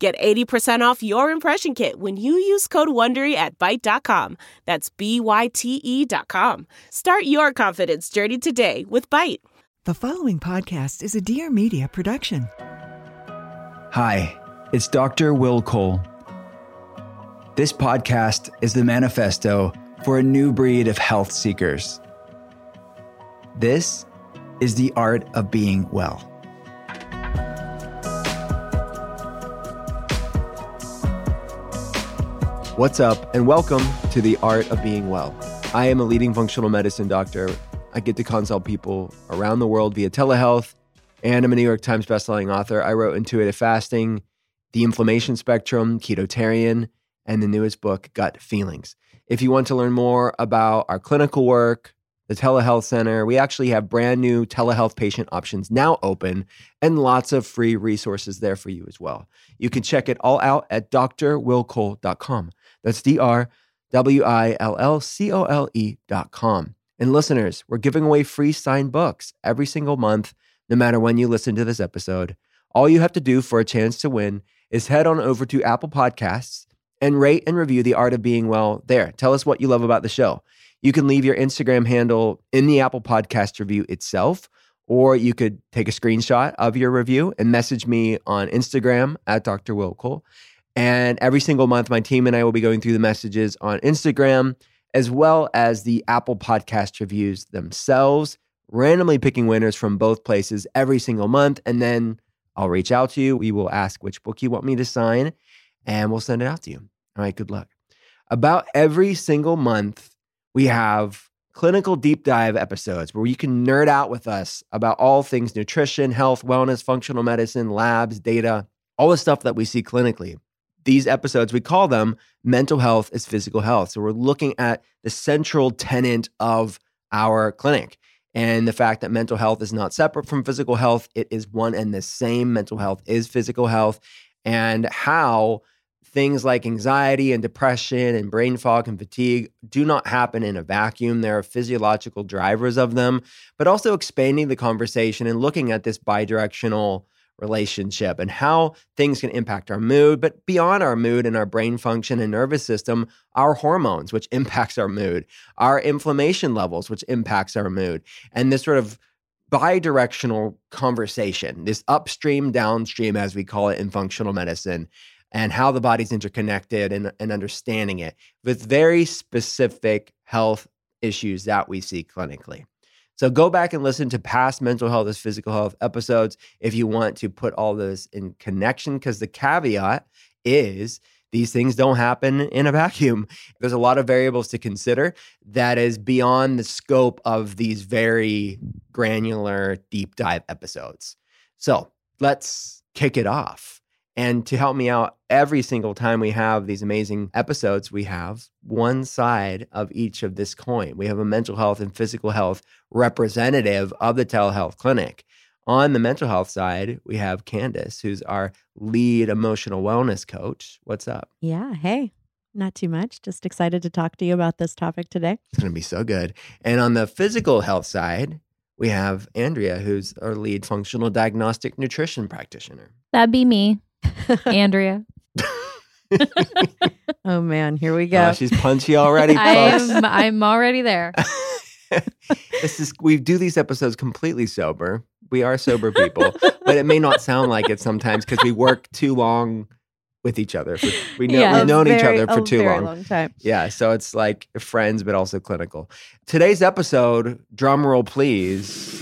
Get 80% off your impression kit when you use code WONDERY at Byte.com. That's B-Y-T-E dot com. Start your confidence journey today with Byte. The following podcast is a Dear Media production. Hi, it's Dr. Will Cole. This podcast is the manifesto for a new breed of health seekers. This is the art of being well. What's up, and welcome to The Art of Being Well. I am a leading functional medicine doctor. I get to consult people around the world via telehealth, and I'm a New York Times bestselling author. I wrote Intuitive Fasting, The Inflammation Spectrum, Ketotarian, and the newest book, Gut Feelings. If you want to learn more about our clinical work, the telehealth center, we actually have brand new telehealth patient options now open and lots of free resources there for you as well. You can check it all out at drwillcole.com. That's D R W I L L C O L E dot com. And listeners, we're giving away free signed books every single month, no matter when you listen to this episode. All you have to do for a chance to win is head on over to Apple Podcasts and rate and review The Art of Being Well there. Tell us what you love about the show. You can leave your Instagram handle in the Apple Podcast review itself, or you could take a screenshot of your review and message me on Instagram at Dr. Will Cole. And every single month, my team and I will be going through the messages on Instagram, as well as the Apple Podcast reviews themselves, randomly picking winners from both places every single month. And then I'll reach out to you. We will ask which book you want me to sign, and we'll send it out to you. All right, good luck. About every single month, we have clinical deep dive episodes where you can nerd out with us about all things nutrition, health, wellness, functional medicine, labs, data, all the stuff that we see clinically these episodes, we call them mental health is physical health. So we're looking at the central tenet of our clinic and the fact that mental health is not separate from physical health. It is one and the same. Mental health is physical health, and how things like anxiety and depression and brain fog and fatigue do not happen in a vacuum. There are physiological drivers of them, but also expanding the conversation and looking at this bidirectional relationship and how things can impact our mood, but beyond our mood and our brain function and nervous system, our hormones, which impacts our mood, our inflammation levels, which impacts our mood, and this sort of bi-directional conversation, this upstream, downstream, as we call it in functional medicine, and how the body's interconnected and, and understanding it with very specific health issues that we see clinically. So go back and listen to past mental health as physical health episodes if you want to put all this in connection, because the caveat is these things don't happen in a vacuum. There's a lot of variables to consider that is beyond the scope of these very granular deep dive episodes. So let's kick it off. And to help me out every single time we have these amazing episodes, we have one side of each of this coin. We have a mental health and physical health representative of the telehealth clinic. On the mental health side, we have Candace, who's our lead emotional wellness coach. What's up? Yeah. Hey, not too much. Just excited to talk to you about this topic today. It's going to be so good. And on the physical health side, we have Andrea, who's our lead functional diagnostic nutrition practitioner. That'd be me. Andrea. oh man, here we go. Oh, she's punchy already. I'm I'm already there. this is we do these episodes completely sober. We are sober people, but it may not sound like it sometimes because we work too long with each other. For, we know, Yeah, we've a known each other for a too very long. long time. Yeah, so it's like friends, but also clinical. Today's episode, drum roll please.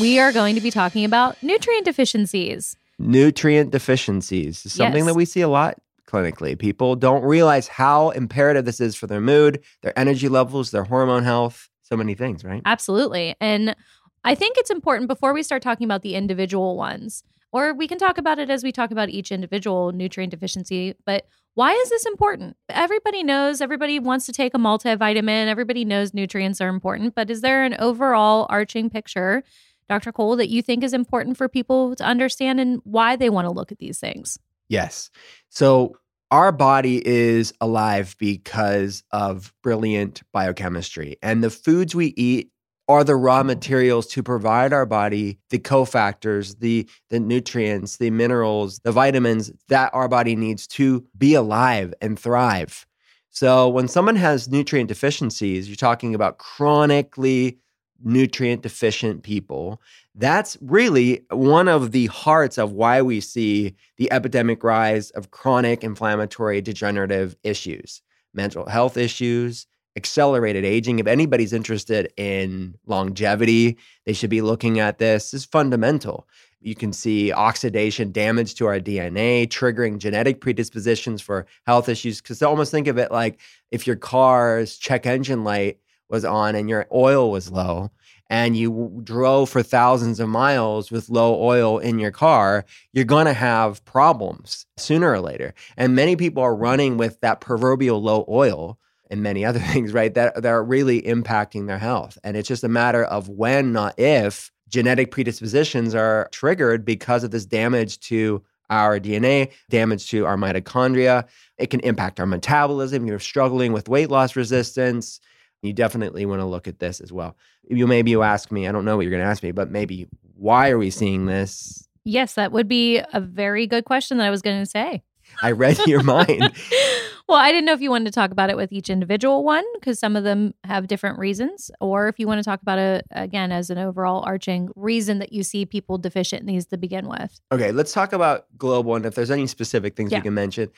We are going to be talking about nutrient deficiencies. Nutrient deficiencies is something Yes. that we see a lot clinically. People don't realize how imperative this is for their mood, their energy levels, their hormone health, so many things, right? Absolutely. And I think it's important before we start talking about the individual ones, or we can talk about it as we talk about each individual nutrient deficiency. But why is this important? Everybody knows, everybody wants to take a multivitamin, everybody knows nutrients are important, but is there an overall arching picture, Dr. Cole, that you think is important for people to understand and why they want to look at these things? Yes. So our body is alive because of brilliant biochemistry, and the foods we eat are the raw materials to provide our body the cofactors, the the nutrients, the minerals, the vitamins that our body needs to be alive and thrive. So when someone has nutrient deficiencies, you're talking about chronically nutrient deficient people. That's really one of the hearts of why we see the epidemic rise of chronic inflammatory degenerative issues, mental health issues, accelerated aging. If anybody's interested in longevity, they should be looking at this. This is fundamental. You can see oxidation damage to our DNA, triggering genetic predispositions for health issues. Because almost think of it like if your car's check engine light was on and your oil was low, and you drove for thousands of miles with low oil in your car, you're going to have problems sooner or later. And many people are running with that proverbial low oil and many other things, right? That, that are really impacting their health. And it's just a matter of when, not if, genetic predispositions are triggered because of this damage to our DNA, damage to our mitochondria. It can impact our metabolism. You're struggling with weight loss resistance. You definitely want to look at this as well. You maybe you ask me, I don't know what you're going to ask me, but maybe why are we seeing this? Yes, that would be a very good question that I was going to say. I read your mind. well, I didn't know if you wanted to talk about it with each individual one because some of them have different reasons, or if you want to talk about it again as an overall arching reason that you see people deficient in these to begin with. Okay, let's talk about global and if there's any specific things Yeah. we can mention.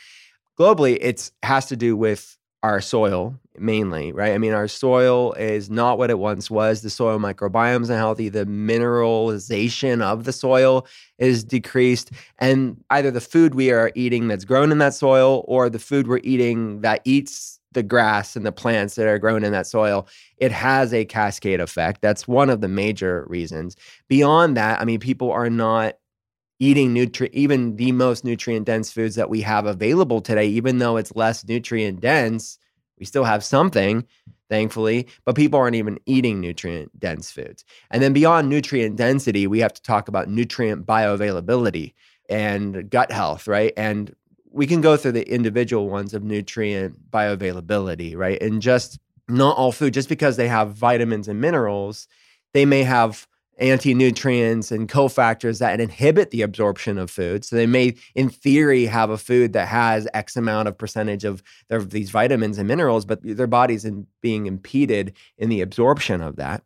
Globally, it's has to do with our soil mainly, right? I mean, our soil is not what it once was. The soil microbiome is unhealthy. The mineralization of the soil is decreased. And either the food we are eating that's grown in that soil or the food we're eating that eats the grass and the plants that are grown in that soil, it has a cascade effect. That's one of the major reasons. Beyond that, I mean, people are not eating nutrient even the most nutrient dense foods that we have available today even though it's less nutrient dense we still have something thankfully but people aren't even eating nutrient dense foods. And then beyond nutrient density we have to talk about nutrient bioavailability and gut health right? And we can go through the individual ones of nutrient bioavailability right? And just not all food just because they have vitamins and minerals they may have anti-nutrients and cofactors that inhibit the absorption of food. So they may, in theory, have a food that has X amount of percentage of their, these vitamins and minerals, but their body's in, being impeded in the absorption of that.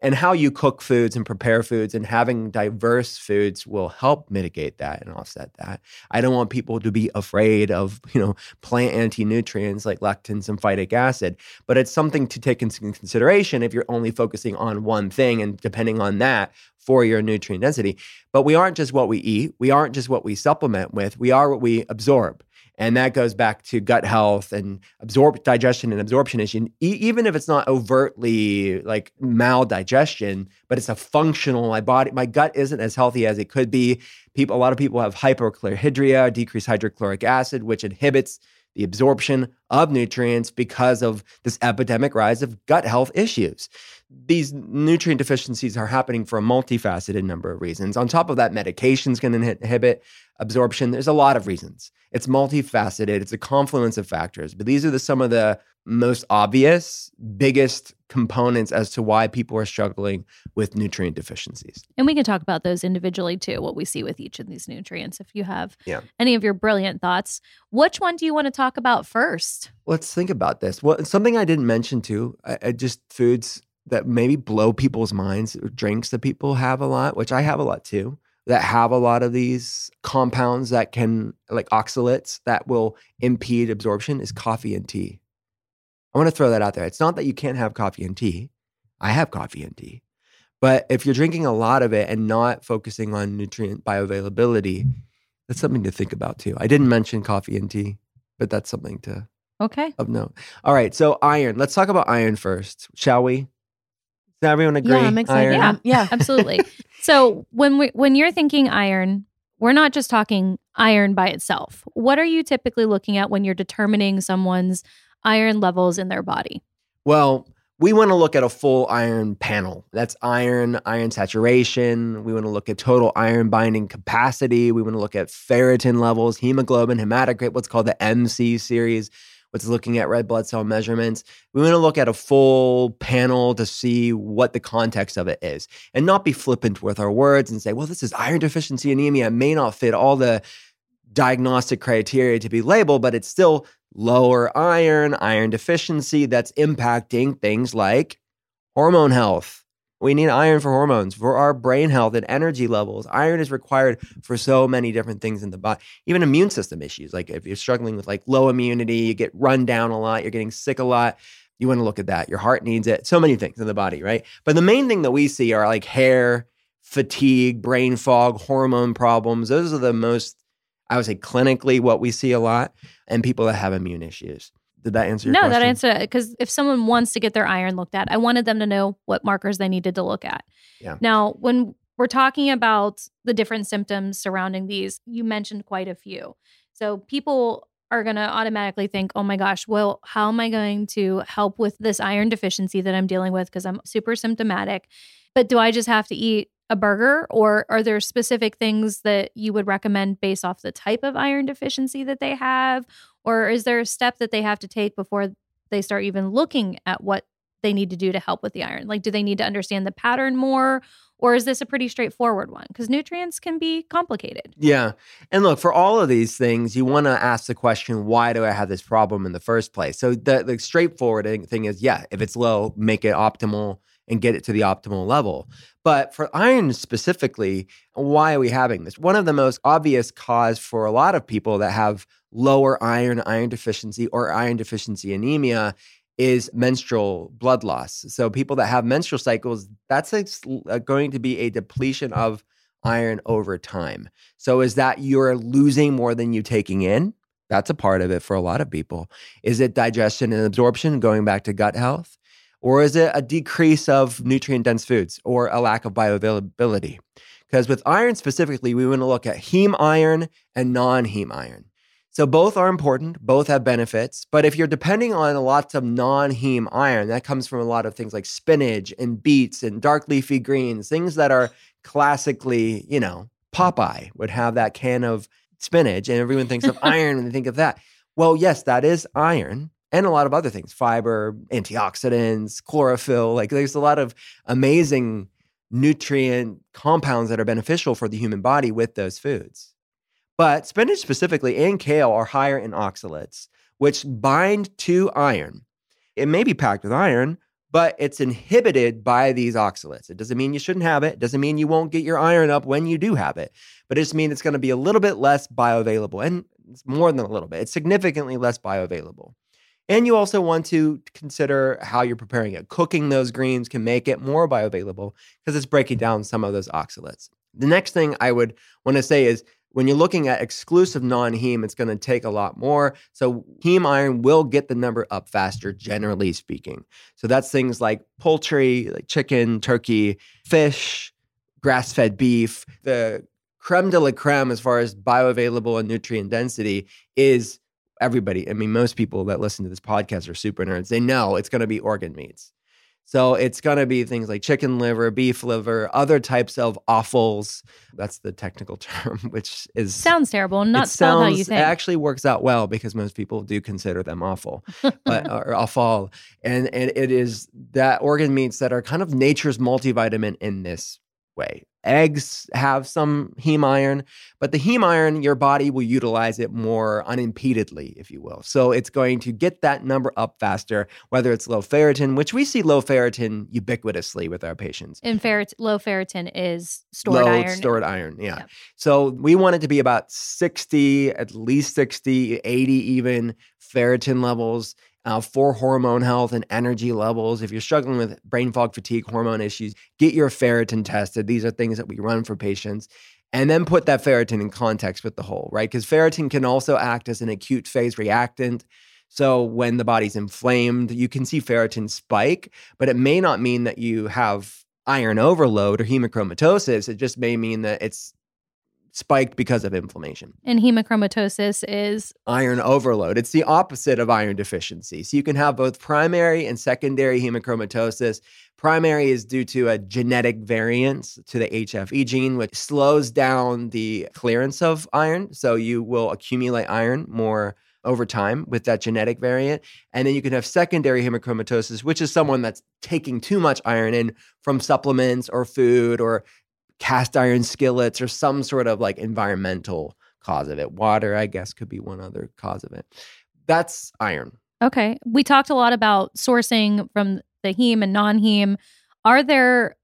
And how you cook foods and prepare foods and having diverse foods will help mitigate that and offset that. I don't want people to be afraid of, you know, plant anti-nutrients like lectins and phytic acid, but it's something to take into consideration if you're only focusing on one thing and depending on that for your nutrient density. But we aren't just what we eat, we aren't just what we supplement with, we are what we absorb. And that goes back to gut health and absorb digestion and absorption issue. Even if it's not overtly like maldigestion, but it's a functional. My body, my gut isn't as healthy as it could be. People, a lot of people have hypochlorhydria, decreased hydrochloric acid, which inhibits the absorption of nutrients because of this epidemic rise of gut health issues. These nutrient deficiencies are happening for a multifaceted number of reasons. On top of that, medications can inhibit absorption. There's a lot of reasons. It's multifaceted. It's a confluence of factors. But these are the, some of the most obvious, biggest components as to why people are struggling with nutrient deficiencies. And we can talk about those individually too, what we see with each of these nutrients. If you have Yeah. any of your brilliant thoughts, which one do you want to talk about first? Let's think about this. Well, something I didn't mention too, I, I just foods that maybe blow people's minds, or drinks that people have a lot, which I have a lot too. that have a lot of these compounds that can, like oxalates, that will impede absorption is coffee and tea. I want to throw that out there. It's not that you can't have coffee and tea. I have coffee and tea. But if you're drinking a lot of it and not focusing on nutrient bioavailability, that's something to think about too. I didn't mention coffee and tea, but that's something to Okay. of note. All right, so iron. Let's talk about iron first, shall we? Does everyone agree? Yeah, I'm excited. Iron? Um, yeah. Absolutely. so when we when you're thinking iron, we're not just talking iron by itself. What are you typically looking at when you're determining someone's iron levels in their body? Well, we want to look at a full iron panel. That's iron, iron saturation. We want to look at total iron binding capacity. We want to look at ferritin levels, hemoglobin, hematocrit, what's called the MC series, what's looking at red blood cell measurements. We want to look at a full panel to see what the context of it is and not be flippant with our words and say, well, this is iron deficiency anemia. It may not fit all the diagnostic criteria to be labeled, but it's still lower iron, iron deficiency that's impacting things like hormone health. We need iron for hormones, for our brain health and energy levels. Iron is required for so many different things in the body, even immune system issues. Like if you're struggling with like low immunity, you get run down a lot, you're getting sick a lot. You want to look at that. Your heart needs it. So many things in the body, right? But the main thing that we see are like hair, fatigue, brain fog, hormone problems. Those are the most, I would say, clinically what we see a lot, and people that have immune issues. Did that answer your no, question? that answer because if someone wants to get their iron looked at, I wanted them to know what markers they needed to look at. Yeah. Now, when we're talking about the different symptoms surrounding these, you mentioned quite a few. So people are going to automatically think, oh my gosh, well, how am I going to help with this iron deficiency that I'm dealing with because I'm super symptomatic? But do I just have to eat a burger or are there specific things that you would recommend based off the type of iron deficiency that they have? Or is there a step that they have to take before they start even looking at what they need to do to help with the iron? Like do they need to understand the pattern more or is this a pretty straightforward one? Because nutrients can be complicated. Yeah. And look, for all of these things, you want to ask the question, why do I have this problem in the first place? So the, the straightforward thing is, yeah, if it's low, make it optimal and get it to the optimal level. But for iron specifically, why are we having this? One of the most obvious cause for a lot of people that have lower iron, iron deficiency, or iron deficiency anemia is menstrual blood loss. So people that have menstrual cycles, that's a, going to be a depletion of iron over time. So is that you're losing more than you taking in? That's a part of it for a lot of people. Is it digestion and absorption going back to gut health? Or is it a decrease of nutrient dense foods or a lack of bioavailability? Because with iron specifically, we want to look at heme iron and non heme iron. So both are important, both have benefits. But if you're depending on lots of non heme iron, that comes from a lot of things like spinach and beets and dark leafy greens, things that are classically, you know, Popeye would have that can of spinach, and everyone thinks of iron when they think of that. Well, yes, that is iron and a lot of other things fiber, antioxidants, chlorophyll. Like there's a lot of amazing nutrient compounds that are beneficial for the human body with those foods. But spinach specifically and kale are higher in oxalates, which bind to iron. It may be packed with iron, but it's inhibited by these oxalates. It doesn't mean you shouldn't have it. It doesn't mean you won't get your iron up when you do have it, but it just means it's going to be a little bit less bioavailable. And it's more than a little bit, it's significantly less bioavailable. And you also want to consider how you're preparing it. Cooking those greens can make it more bioavailable because it's breaking down some of those oxalates. The next thing I would want to say is when you're looking at exclusive non heme, it's going to take a lot more. So, heme iron will get the number up faster, generally speaking. So, that's things like poultry, like chicken, turkey, fish, grass fed beef. The creme de la creme, as far as bioavailable and nutrient density, is everybody. I mean, most people that listen to this podcast are super nerds. They know it's going to be organ meats. So it's going to be things like chicken liver, beef liver, other types of offals. That's the technical term, which is sounds terrible not spelled how you sounds- think It actually works out well because most people do consider them awful, but or offal, and and it is that organ meats that are kind of nature's multivitamin in this way. Eggs have some heme iron, but the heme iron, your body will utilize it more unimpededly, if you will. So it's going to get that number up faster, whether it's low ferritin, which we see low ferritin ubiquitously with our patients. And ferrit- low ferritin is stored low iron. stored iron, yeah. Yeah. So we want it to be about 60, at least 60, 80 even ferritin levels uh, for hormone health and energy levels. If you're struggling with brain fog, fatigue, hormone issues, get your ferritin tested. These are things that we run for patients. And then put that ferritin in context with the whole, right? Because ferritin can also act as an acute phase reactant. So when the body's inflamed, you can see ferritin spike, but it may not mean that you have iron overload or hemochromatosis. It just may mean that it's spiked because of inflammation. and hemochromatosis is Iron overload. It's the opposite of iron deficiency. So you can have both primary and secondary hemochromatosis. Primary is due to a genetic variance to the HFE gene, which slows down the clearance of iron. So you will accumulate iron more over time with that genetic variant. And then you can have secondary hemochromatosis, which is someone that's taking too much iron in from supplements or food or cast iron skillets or some sort of like environmental cause of it. Water, I guess, could be one other cause of it. That's iron. okay. We talked a lot about sourcing from the heme and non-heme. Are there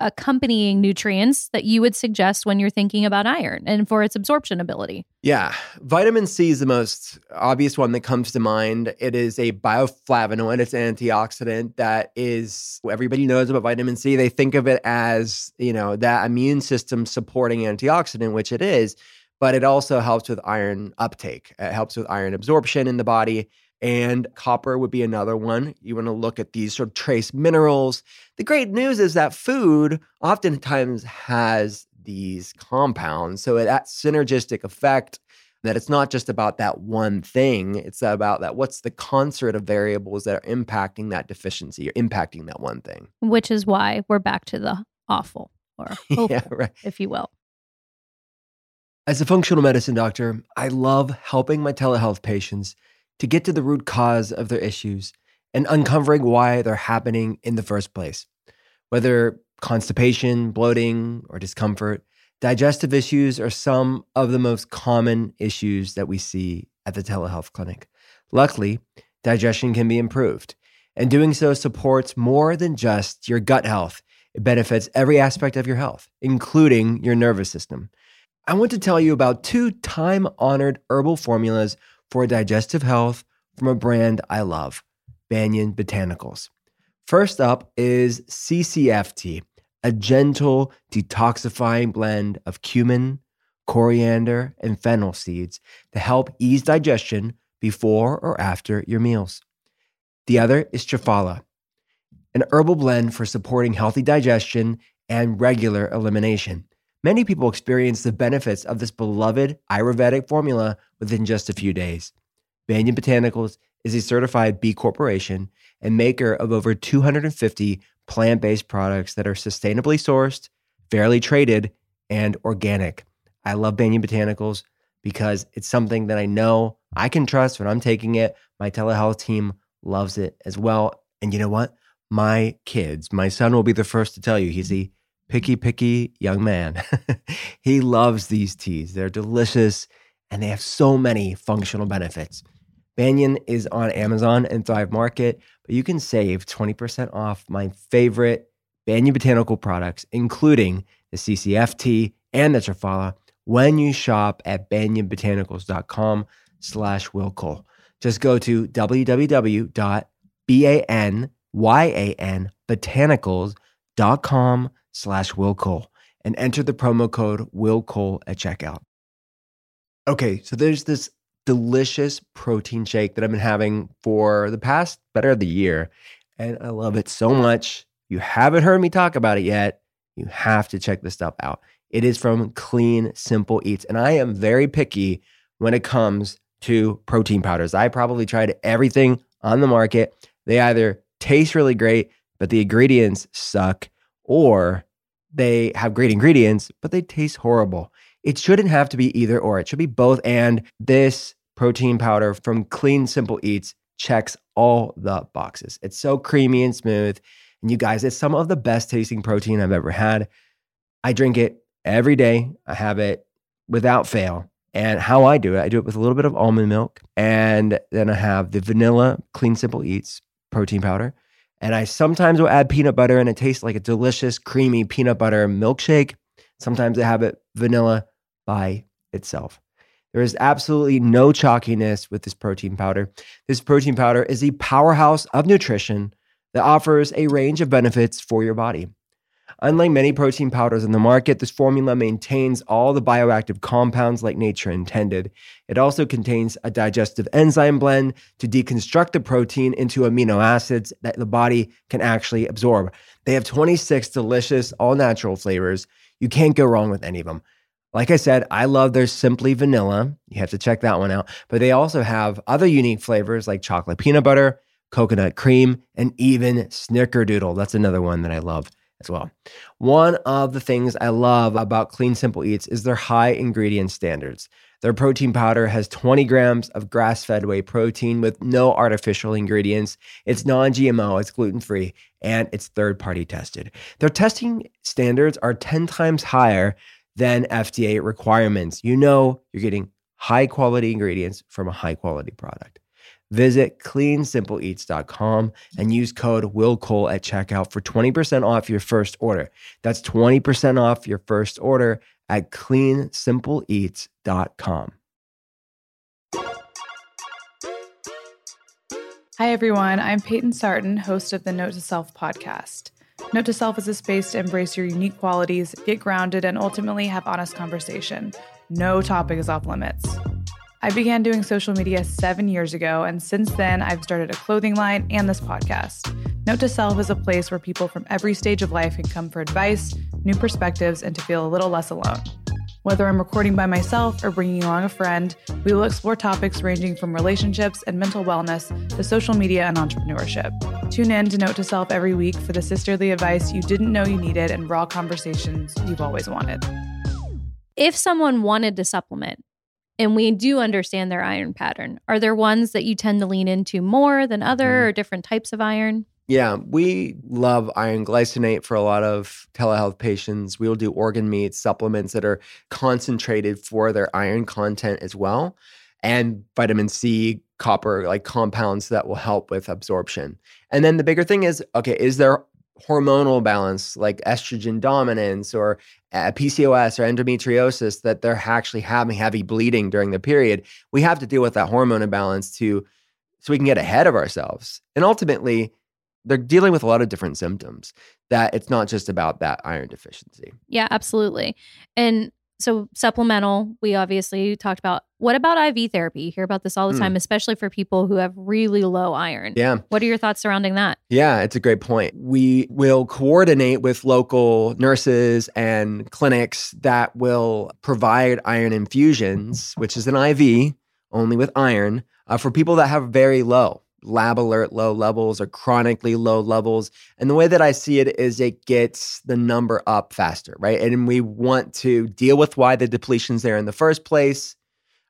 accompanying nutrients that you would suggest when you're thinking about iron and for its absorption ability? Yeah, vitamin C is the most obvious one that comes to mind. It is a bioflavonoid, it's an antioxidant that is everybody knows about vitamin C. They think of it as, you know, that immune system supporting antioxidant, which it is, but it also helps with iron uptake. It helps with iron absorption in the body. And copper would be another one. You want to look at these sort of trace minerals. The great news is that food oftentimes has these compounds. So that synergistic effect that it's not just about that one thing, it's about that what's the concert of variables that are impacting that deficiency or impacting that one thing. Which is why we're back to the awful or hopeful, yeah, right. if you will. As a functional medicine doctor, I love helping my telehealth patients to get to the root cause of their issues and uncovering why they're happening in the first place. Whether constipation, bloating, or discomfort, digestive issues are some of the most common issues that we see at the telehealth clinic. Luckily, digestion can be improved, and doing so supports more than just your gut health. It benefits every aspect of your health, including your nervous system. I want to tell you about two time honored herbal formulas for digestive health from a brand I love, Banyan Botanicals. First up is CCF Tea, a gentle detoxifying blend of cumin, coriander, and fennel seeds to help ease digestion before or after your meals. The other is Triphala, an herbal blend for supporting healthy digestion and regular elimination. Many people experience the benefits of this beloved Ayurvedic formula within just a few days. Banyan Botanicals is a certified B Corporation and maker of over 250 plant based products that are sustainably sourced, fairly traded, and organic. I love Banyan Botanicals because it's something that I know I can trust when I'm taking it. My telehealth team loves it as well. And you know what? My kids, my son will be the first to tell you he's a picky, picky young man. he loves these teas. They're delicious and they have so many functional benefits. Banyan is on Amazon and Thrive Market, but you can save 20% off my favorite Banyan botanical products, including the CCF Tea and the Triphala, when you shop at banyanbotanicals.com slash Will Cole. Just go to www.banyanbotanicals.com slash Will Cole and enter the promo code Will Cole at checkout. Okay, so there's this delicious protein shake that I've been having for the past better of the year, and I love it so much. You haven't heard me talk about it yet. You have to check this stuff out. It is from Clean Simple Eats, and I am very picky when it comes to protein powders. I probably tried everything on the market. They either taste really great, but the ingredients suck, or they have great ingredients, but they taste horrible. It shouldn't have to be either or. It should be both. And this protein powder from Clean Simple Eats checks all the boxes. It's so creamy and smooth. And you guys, it's some of the best tasting protein I've ever had. I drink it every day. I have it without fail. And how I do it, I do it with a little bit of almond milk. And then I have the vanilla Clean Simple Eats protein powder. And I sometimes will add peanut butter and it tastes like a delicious, creamy peanut butter milkshake. Sometimes I have it vanilla by itself. There is absolutely no chalkiness with this protein powder. This protein powder is a powerhouse of nutrition that offers a range of benefits for your body. Unlike many protein powders in the market, this formula maintains all the bioactive compounds like nature intended. It also contains a digestive enzyme blend to deconstruct the protein into amino acids that the body can actually absorb. They have 26 delicious, all natural flavors. You can't go wrong with any of them. Like I said, I love their Simply Vanilla. You have to check that one out. But they also have other unique flavors like chocolate peanut butter, coconut cream, and even snickerdoodle. That's another one that I love as well. One of the things I love about Clean Simple Eats is their high ingredient standards. Their protein powder has 20 grams of grass fed whey protein with no artificial ingredients. It's non GMO, it's gluten free, and it's third party tested. Their testing standards are 10 times higher than FDA requirements. You know you're getting high quality ingredients from a high quality product. Visit cleansimpleeats.com and use code WILLCOLE at checkout for 20% off your first order. That's 20% off your first order at cleansimpleeats.com. Hi, everyone. I'm Payton Sartain, host of the Note to Self podcast. Note to Self is a space to embrace your unique qualities, get grounded, and ultimately have honest conversation. No topic is off limits. I began doing social media seven years ago, and since then, I've started a clothing line and this podcast. Note to Self is a place where people from every stage of life can come for advice, new perspectives, and to feel a little less alone. Whether I'm recording by myself or bringing along a friend, we will explore topics ranging from relationships and mental wellness to social media and entrepreneurship. Tune in to Note to Self every week for the sisterly advice you didn't know you needed and raw conversations you've always wanted. If someone wanted to supplement, and we do understand their iron pattern. Are there ones that you tend to lean into more than other mm. or different types of iron? Yeah, we love iron glycinate for a lot of telehealth patients. We'll do organ meats, supplements that are concentrated for their iron content as well, and vitamin C, copper, like compounds that will help with absorption. And then the bigger thing is okay, is there hormonal balance like estrogen dominance or uh, PCOS or endometriosis that they're actually having heavy bleeding during the period, we have to deal with that hormone imbalance to so we can get ahead of ourselves. And ultimately, they're dealing with a lot of different symptoms that it's not just about that iron deficiency. Yeah, absolutely. And so supplemental, we obviously talked about. What about IV therapy? You hear about this all the mm. time, especially for people who have really low iron. Yeah. What are your thoughts surrounding that? Yeah, it's a great point. We will coordinate with local nurses and clinics that will provide iron infusions, which is an IV only with iron, uh, for people that have very low lab alert low levels or chronically low levels. And the way that I see it is it gets the number up faster, right? And we want to deal with why the depletion's there in the first place.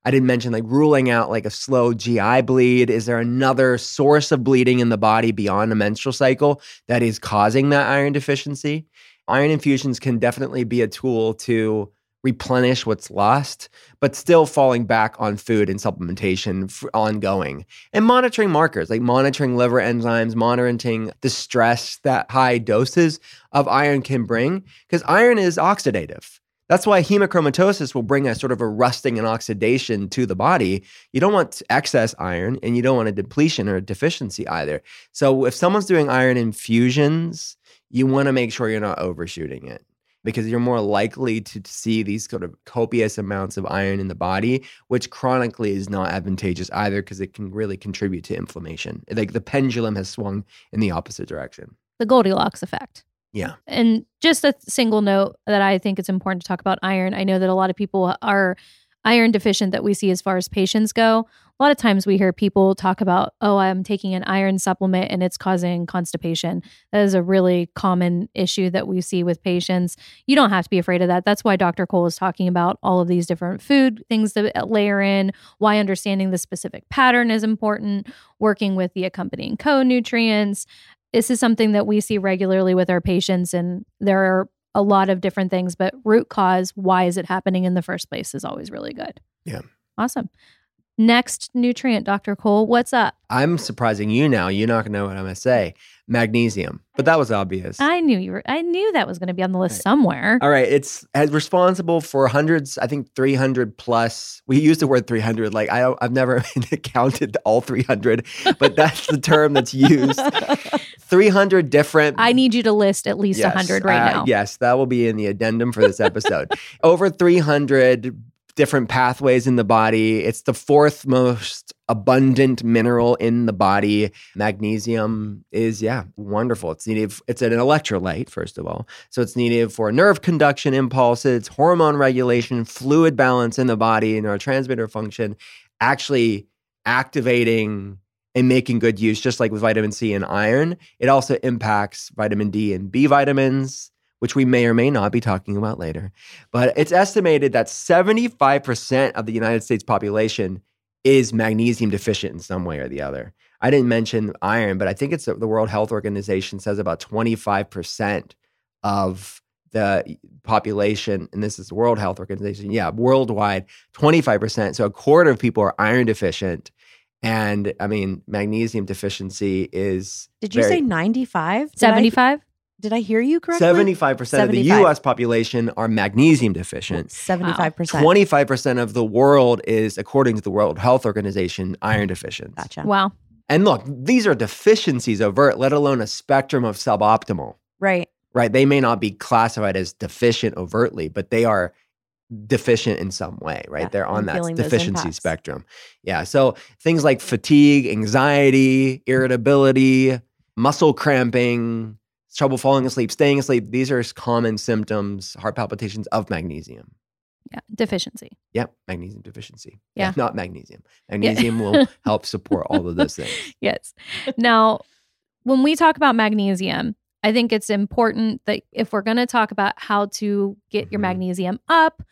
I didn't mention like ruling out like a slow GI bleed. Is there another source of bleeding in the body beyond a menstrual cycle that is causing that iron deficiency? Iron infusions can definitely be a tool to replenish what's lost, but still falling back on food and supplementation ongoing. And monitoring markers, like monitoring liver enzymes, monitoring the stress that high doses of iron can bring, because iron is oxidative. That's why hemochromatosis will bring a sort of a rusting and oxidation to the body. You don't want excess iron and you don't want a depletion or a deficiency either. So if someone's doing iron infusions, you want to make sure you're not overshooting it because you're more likely to see these sort of copious amounts of iron in the body, which chronically is not advantageous either because it can really contribute to inflammation. Like the pendulum has swung in the opposite direction. The Goldilocks effect. Yeah. And just a single note that I think it's important to talk about iron. I know that a lot of people are iron deficient that we see as far as patients go a lot of times we hear people talk about, oh, I'm taking an iron supplement and it's causing constipation. That is a really common issue that we see with patients. You don't have to be afraid of that. That's why Dr. Cole is talking about all of these different food things to layer in, why understanding the specific pattern is important, working with the accompanying co nutrients. This is something that we see regularly with our patients, and there are a lot of different things, but root cause, why is it happening in the first place, is always really good. Yeah. Awesome. Next nutrient, Dr. Cole, what's up? I'm surprising you now. You're not going to know what I'm going to say. Magnesium. But that was obvious. I knew you were, I knew that was going to be on the list Right. somewhere. All right, it's responsible for hundreds, I think 300 plus. We use the word 300 like I I've never counted all 300, but that's the term that's used. 300 different I need you to list at least Yes, 100 right uh, now. Yes, that will be in the addendum for this episode. Over 300 different pathways in the body. It's the fourth most abundant mineral in the body. Magnesium is, yeah, wonderful. It's needed, it's an electrolyte, first of all. So it's needed for nerve conduction impulses, hormone regulation, fluid balance in the body, neurotransmitter function, actually activating and making good use, just like with vitamin C and iron. It also impacts vitamin D and B vitamins, which we may or may not be talking about later. But it's estimated that 75% of the United States population is magnesium deficient in some way or the other. I didn't mention iron, but I think it's uh, the World Health Organization says about 25% of the population, and this is the World Health Organization, yeah, worldwide, 25%. So a quarter of people are iron deficient. And I mean, magnesium deficiency is Did you very- say 95? 75? Did I hear you correctly? 75% of the US population are magnesium deficient. 75%. 25% of the world is, according to the World Health Organization, iron deficient. Gotcha. Wow. And look, these are deficiencies overt, let alone a spectrum of suboptimal, Right. right? They may not be classified as deficient overtly, but they are deficient in some way, right? Yeah, They're on and that deficiency spectrum. Yeah. So things like fatigue, anxiety, irritability, muscle cramping, trouble falling asleep, staying asleep, these are common symptoms, heart palpitations of magnesium. Yeah. Deficiency. Yep, magnesium deficiency. Yeah. not magnesium. Magnesium will help support all of those things. Yes. Now, when we talk about magnesium, I think it's important that if we're going to talk about how to get your Mhm. magnesium up,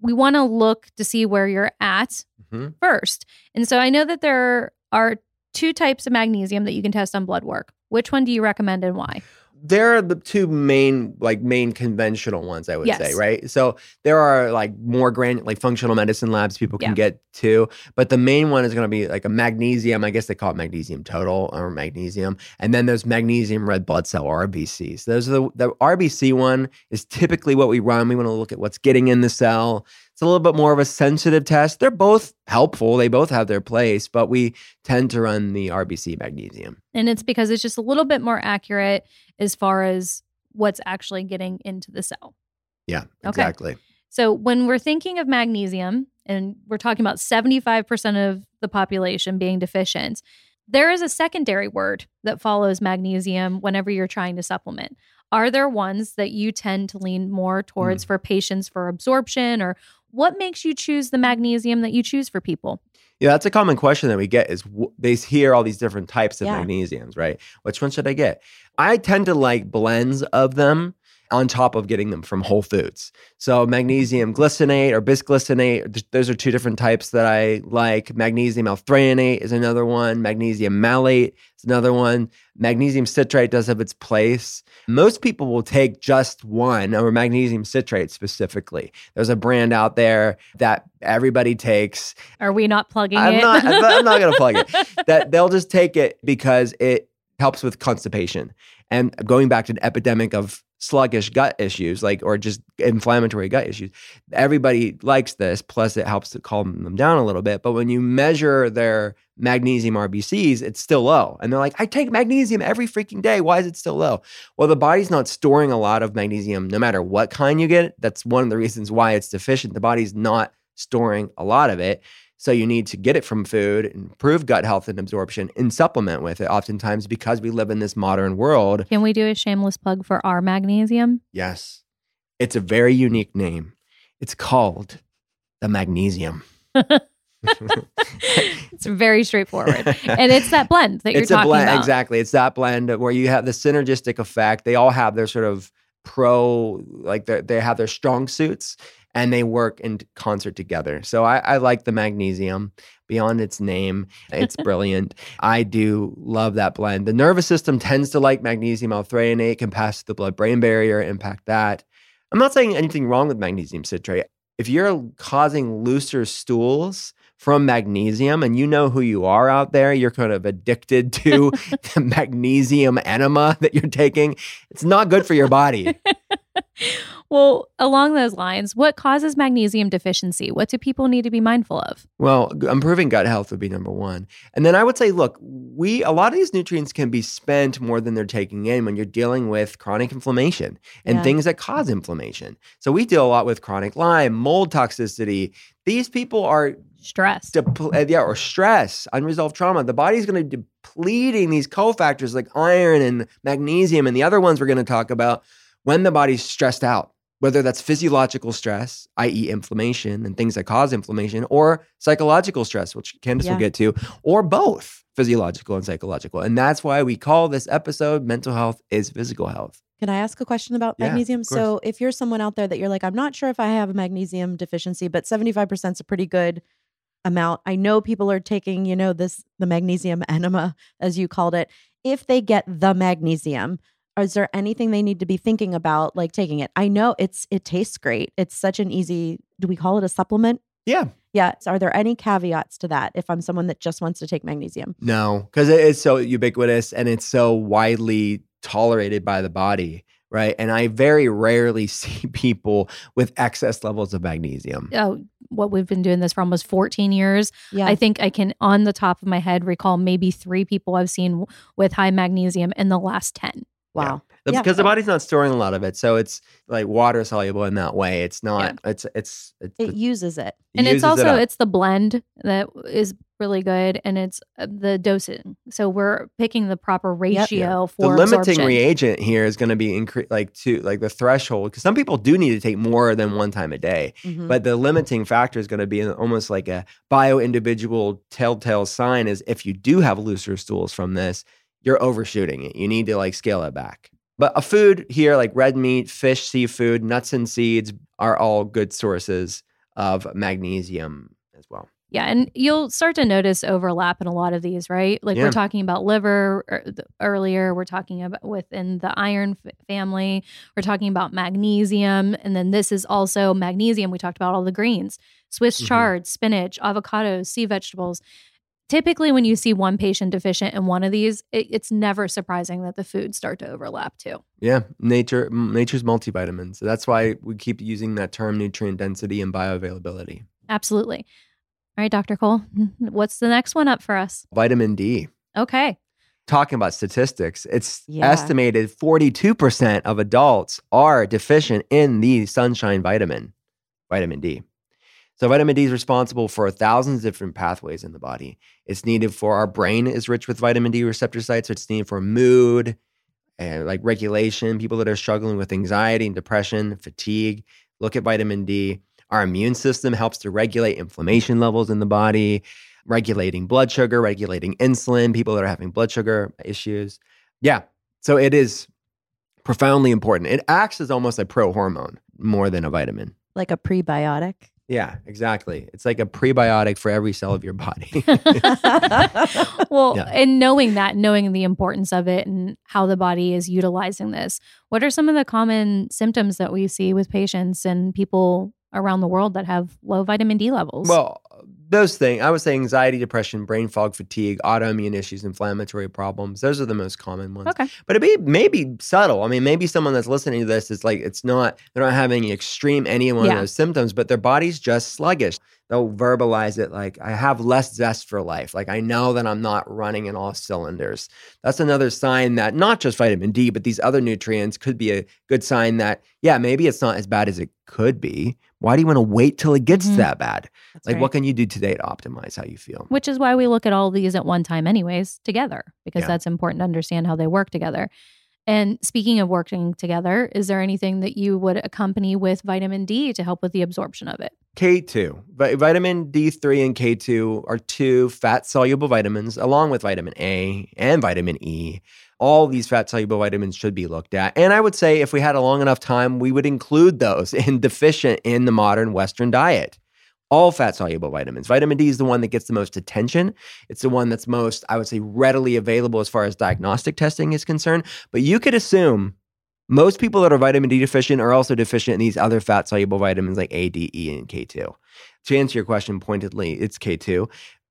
we want to look to see where you're at Mhm. first. And so I know that there are two types of magnesium that you can test on blood work. Which one do you recommend and why? There are the two main, like main conventional ones, I would say, right? So there are like more grand, like functional medicine labs people can Yeah. get to, but the main one is going to be like a magnesium. I guess they call it magnesium total or magnesium, and then there's magnesium red blood cell RBCs. Those are the the RBC one is typically what we run. We want to look at what's getting in the cell. It's a little bit more of a sensitive test. They're both helpful. They both have their place, but we tend to run the RBC magnesium. And it's because it's just a little bit more accurate as far as what's actually getting into the cell. Yeah, Okay. exactly. So when we're thinking of magnesium, and we're talking about 75% of the population being deficient, there is a secondary word that follows magnesium whenever you're trying to supplement. Are there ones that you tend to lean more towards mm. for patients for absorption, or what makes you choose the magnesium that you choose for people? Yeah, that's a common question that we get is w- they hear all these different types of Yeah. magnesiums, right? Which one should I get? I tend to like blends of them on top of getting them from Whole Foods. So magnesium glycinate or bisglycinate, those are two different types that I like. Magnesium L-threonate is another one. Magnesium malate is another one. Magnesium citrate does have its place. Most people will take just one, or magnesium citrate specifically. There's a brand out there that everybody takes. Are we not plugging I'm it? not. I'm not, I'm not going to plug it. That they'll just take it because it helps with constipation and going back to an epidemic of sluggish gut issues, like or just inflammatory gut issues. Everybody likes this. Plus, it helps to calm them down a little bit. But when you measure their magnesium RBCs, it's still low, and they're like, "I take magnesium every freaking day. Why is it still low?" Well, the body's not storing a lot of magnesium, no matter what kind you get. That's one of the reasons why it's deficient. The body's not storing a lot of it. So you need to get it from food, improve gut health and absorption, and supplement with it. Oftentimes, because we live in this modern world. Can we do a shameless plug for our magnesium? Yes, it's a very unique name. It's called the magnesium. It's very straightforward. and it's that blend that you're talking about. it's a talking blend, about. exactly. It's that blend where you have the synergistic effect. They all have their sort of pro like they have their strong suits and they work in concert together. So I, I like the magnesium beyond its name. It's brilliant. I do love that blend. The nervous system tends to like magnesium L-threonate, can pass the blood-brain barrier, impact that. I'm not saying anything wrong with magnesium citrate. If you're causing looser stools from magnesium and you know who you are out there, you're kind of addicted to the magnesium enema that you're taking, it's not good for your body. Well, along those lines, what causes magnesium deficiency? What do people need to be mindful of? Well, improving gut health would be number one. And then I would say, look, we a lot of these nutrients can be spent more than they're taking in when you're dealing with chronic inflammation and Yeah. things that cause inflammation. So we deal a lot with chronic Lyme, mold toxicity. These people are Stress. depl- uh, yeah, or stress, unresolved trauma. The body's going to be depleting these cofactors like iron and magnesium and the other ones we're going to talk about when the body's stressed out, whether that's physiological stress, i.e., inflammation and things that cause inflammation, or psychological stress, which Candace Yeah. will get to, or both physiological and psychological. And that's why we call this episode Mental Health is Physical Health. Can I ask a question about Yeah, magnesium? So, if you're someone out there that you're like, I'm not sure if I have a magnesium deficiency, but 75% is a pretty good amount. I know people are taking, you know, this, the magnesium enema, as you called it. If they get the magnesium, is there anything they need to be thinking about, like taking it? I know it's, it tastes great. It's such an easy, do we call it a supplement? Yeah. Yeah. So are there any caveats to that if I'm someone that just wants to take magnesium? No, because it is so ubiquitous and it's so widely tolerated by the body, right? And I very rarely see people with excess levels of magnesium. Oh, what we've been doing this for almost 14 years. Yeah. I think I can, on the top of my head, recall maybe three people I've seen with high magnesium in the last 10. Wow. That's Yeah. because the body's not storing a lot of it, so it's like water soluble in that way. It's not. It's it's, it's It uses it. And it's uses it also up. it's the blend that is really good and it's uh, the dosing. So we're picking the proper ratio for the limiting absorption. reagent here is going to be incre- like to like the threshold because some people do need to take more than one time a day. Mhm. But the limiting factor is going to be almost like a bio individual telltale sign is if you do have looser stools from this, you're overshooting it. You need to like scale it back. But a food here like red meat, fish, seafood, nuts and seeds are all good sources of magnesium as well. Yeah, and you'll start to notice overlap in a lot of these, right? Like Yeah. we're talking about liver er, earlier, we're talking about within the iron f- family, we're talking about magnesium, and then this is also magnesium. We talked about all the greens, Swiss Mhm. chard, spinach, avocados, sea vegetables. Typically, when you see one patient deficient in one of these, it, it's never surprising that the foods start to overlap too. Yeah, nature nature's multivitamins. So that's why we keep using that term nutrient density and bioavailability. Absolutely. All right, Dr. Cole, what's the next one up for us? Vitamin D. Okay. talking about statistics, it's Yeah. estimated 42% of adults are deficient in the sunshine vitamin, vitamin D. So vitamin D is responsible for thousands of different pathways in the body. It's needed for our brain is rich with vitamin D receptor sites. So it's needed for mood and like regulation, people that are struggling with anxiety and depression, fatigue, look at vitamin D. Our immune system helps to regulate inflammation levels in the body, regulating blood sugar, regulating insulin, people that are having blood sugar issues. Yeah. So it is profoundly important. It acts as almost a pro hormone more than a vitamin. Like a prebiotic. Yeah, exactly. It's like a prebiotic for every cell of your body. well, Yeah. and knowing that, knowing the importance of it and how the body is utilizing this, what are some of the common symptoms that we see with patients and people around the world that have low vitamin D levels? Well, those things, I would say anxiety, depression, brain fog, fatigue, autoimmune issues, inflammatory problems. Those are the most common ones. okay. But it may, may be subtle. I mean, maybe someone that's listening to this is like, it's not, they're not having any extreme any one Yeah. of those symptoms, but their body's just sluggish. They'll verbalize it like, I have less zest for life. Like, I know that I'm not running in all cylinders. That's another sign that not just vitamin D, but these other nutrients could be a good sign that, yeah, maybe it's not as bad as it could be. Why do you want to wait till it gets Mhm. that bad? That's Like, right. what can you do today to optimize how you feel? Which is why we look at all these at one time, anyways, together, because Yeah. that's important to understand how they work together. And speaking of working together, is there anything that you would accompany with vitamin D to help with the absorption of it? K2. Vi- vitamin D3 and K2 are two fat soluble vitamins, along with vitamin A and vitamin E. All these fat soluble vitamins should be looked at. And I would say if we had a long enough time, we would include those in deficient in the modern Western diet. All fat soluble vitamins. Vitamin D is the one that gets the most attention. It's the one that's most, I would say, readily available as far as diagnostic testing is concerned. But you could assume most people that are vitamin D deficient are also deficient in these other fat soluble vitamins like A, D, E, and K2. To answer your question pointedly, it's K2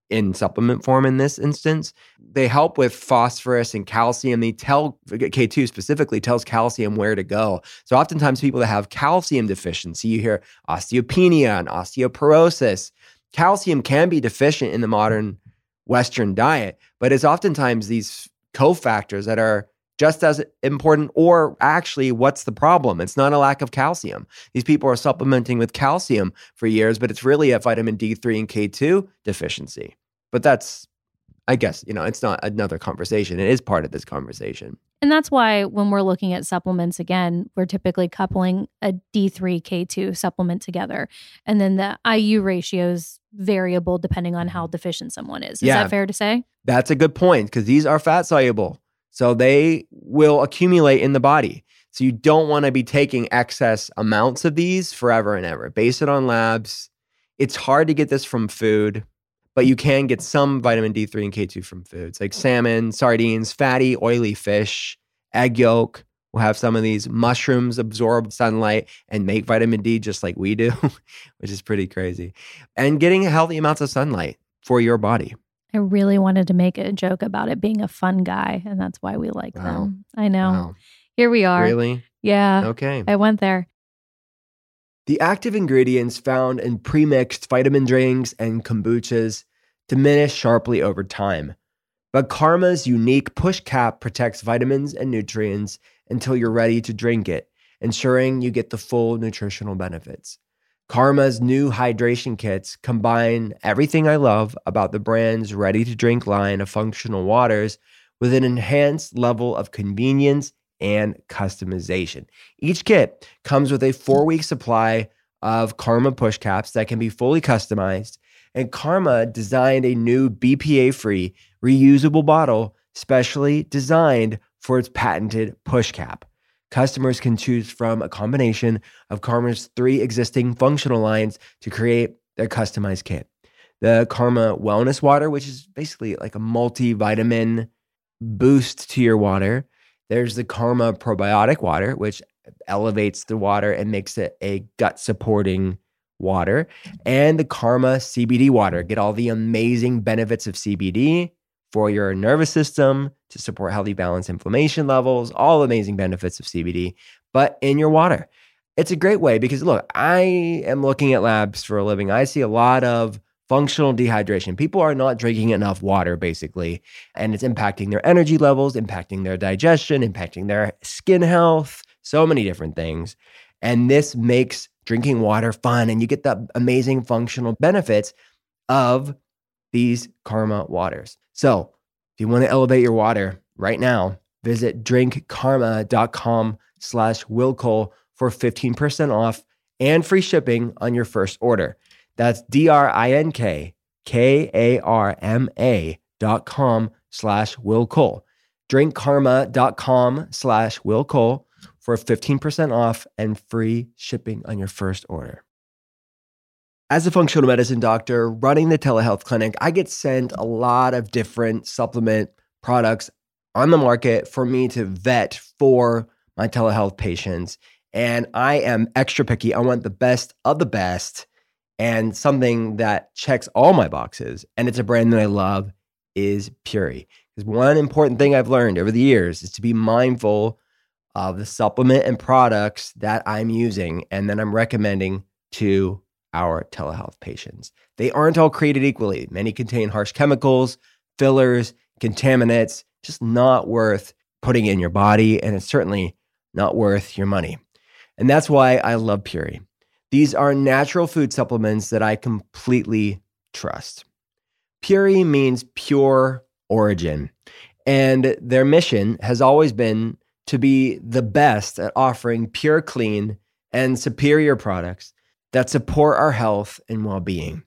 in supplement form in this instance. They help with phosphorus and calcium. They tell K2 specifically tells calcium where to go. So oftentimes people that have calcium deficiency, you hear osteopenia and osteoporosis. Calcium can be deficient in the modern Western diet, but it's oftentimes these cofactors that are just as important, or actually, what's the problem? It's not a lack of calcium. These people are supplementing with calcium for years, but it's really a vitamin D3 and K2 deficiency. But that's, I guess, you know, it's not another conversation. It is part of this conversation. And that's why when we're looking at supplements again, we're typically coupling a D3 K2 supplement together. And then the IU ratio is variable depending on how deficient someone is. Is Yeah. that fair to say? That's a good point because these are fat soluble. So they will accumulate in the body. So you don't want to be taking excess amounts of these forever and ever. Base it on labs. It's hard to get this from food, but you can get some vitamin D3 and K2 from foods like salmon, sardines, fatty, oily fish, egg yolk. We'll have some of these mushrooms absorb sunlight and make vitamin D just like we do, which is pretty crazy. And getting healthy amounts of sunlight for your body. I really wanted to make a joke about it being a fun guy, and that's why we like Wow. them. I know. Wow. Here we are. Really? Yeah. Okay. I went there. The active ingredients found in premixed vitamin drinks and kombuchas diminish sharply over time. But Karma's unique push cap protects vitamins and nutrients until you're ready to drink it, ensuring you get the full nutritional benefits. Karma's new hydration kits combine everything I love about the brand's ready to drink line of functional waters with an enhanced level of convenience and customization. Each kit comes with a four week supply of Karma push caps that can be fully customized. And Karma designed a new BPA free reusable bottle specially designed for its patented push cap. Customers can choose from a combination of Karma's three existing functional lines to create their customized kit. The Karma Wellness Water, which is basically like a multivitamin boost to your water. There's the Karma Probiotic Water, which elevates the water and makes it a gut supporting water. And the Karma CBD Water. Get all the amazing benefits of CBD for your nervous system to support healthy balance inflammation levels, all amazing benefits of CBD, but in your water. It's a great way because look, I am looking at labs for a living. I see a lot of functional dehydration. People are not drinking enough water, basically, and it's impacting their energy levels, impacting their digestion, impacting their skin health, so many different things. And this makes drinking water fun, and you get the amazing functional benefits of these Karma waters. So, if you want to elevate your water right now, visit drinkkarma.com slash willcole for 15% off and free shipping on your first order. That's D-R-I-N-K K-A-R-M-A dot com slash willcole. Drinkkarma.com slash willcole for 15% off and free shipping on your first order. As a functional medicine doctor running the telehealth clinic, I get sent a lot of different supplement products on the market for me to vet for my telehealth patients. And I am extra picky. I want the best of the best and something that checks all my boxes. And it's a brand that I love is Puori. Because one important thing I've learned over the years is to be mindful of the supplement and products that I'm using and then I'm recommending to our telehealth patients. They aren't all created equally. Many contain harsh chemicals, fillers, contaminants, just not worth putting in your body. And it's certainly not worth your money. And that's why I love Puori. These are natural food supplements that I completely trust. Puori means pure origin. And their mission has always been to be the best at offering pure, clean, and superior products that support our health and well being.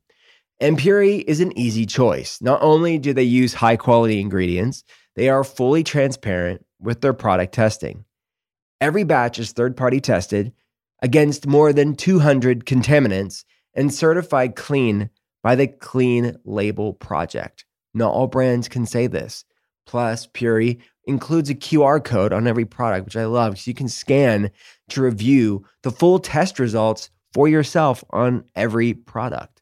And Puori is an easy choice. Not only do they use high quality ingredients, they are fully transparent with their product testing. Every batch is third party tested against more than 200 contaminants and certified clean by the Clean Label Project. Not all brands can say this. Plus, Puori includes a QR code on every product, which I love, so you can scan to review the full test results for yourself on every product.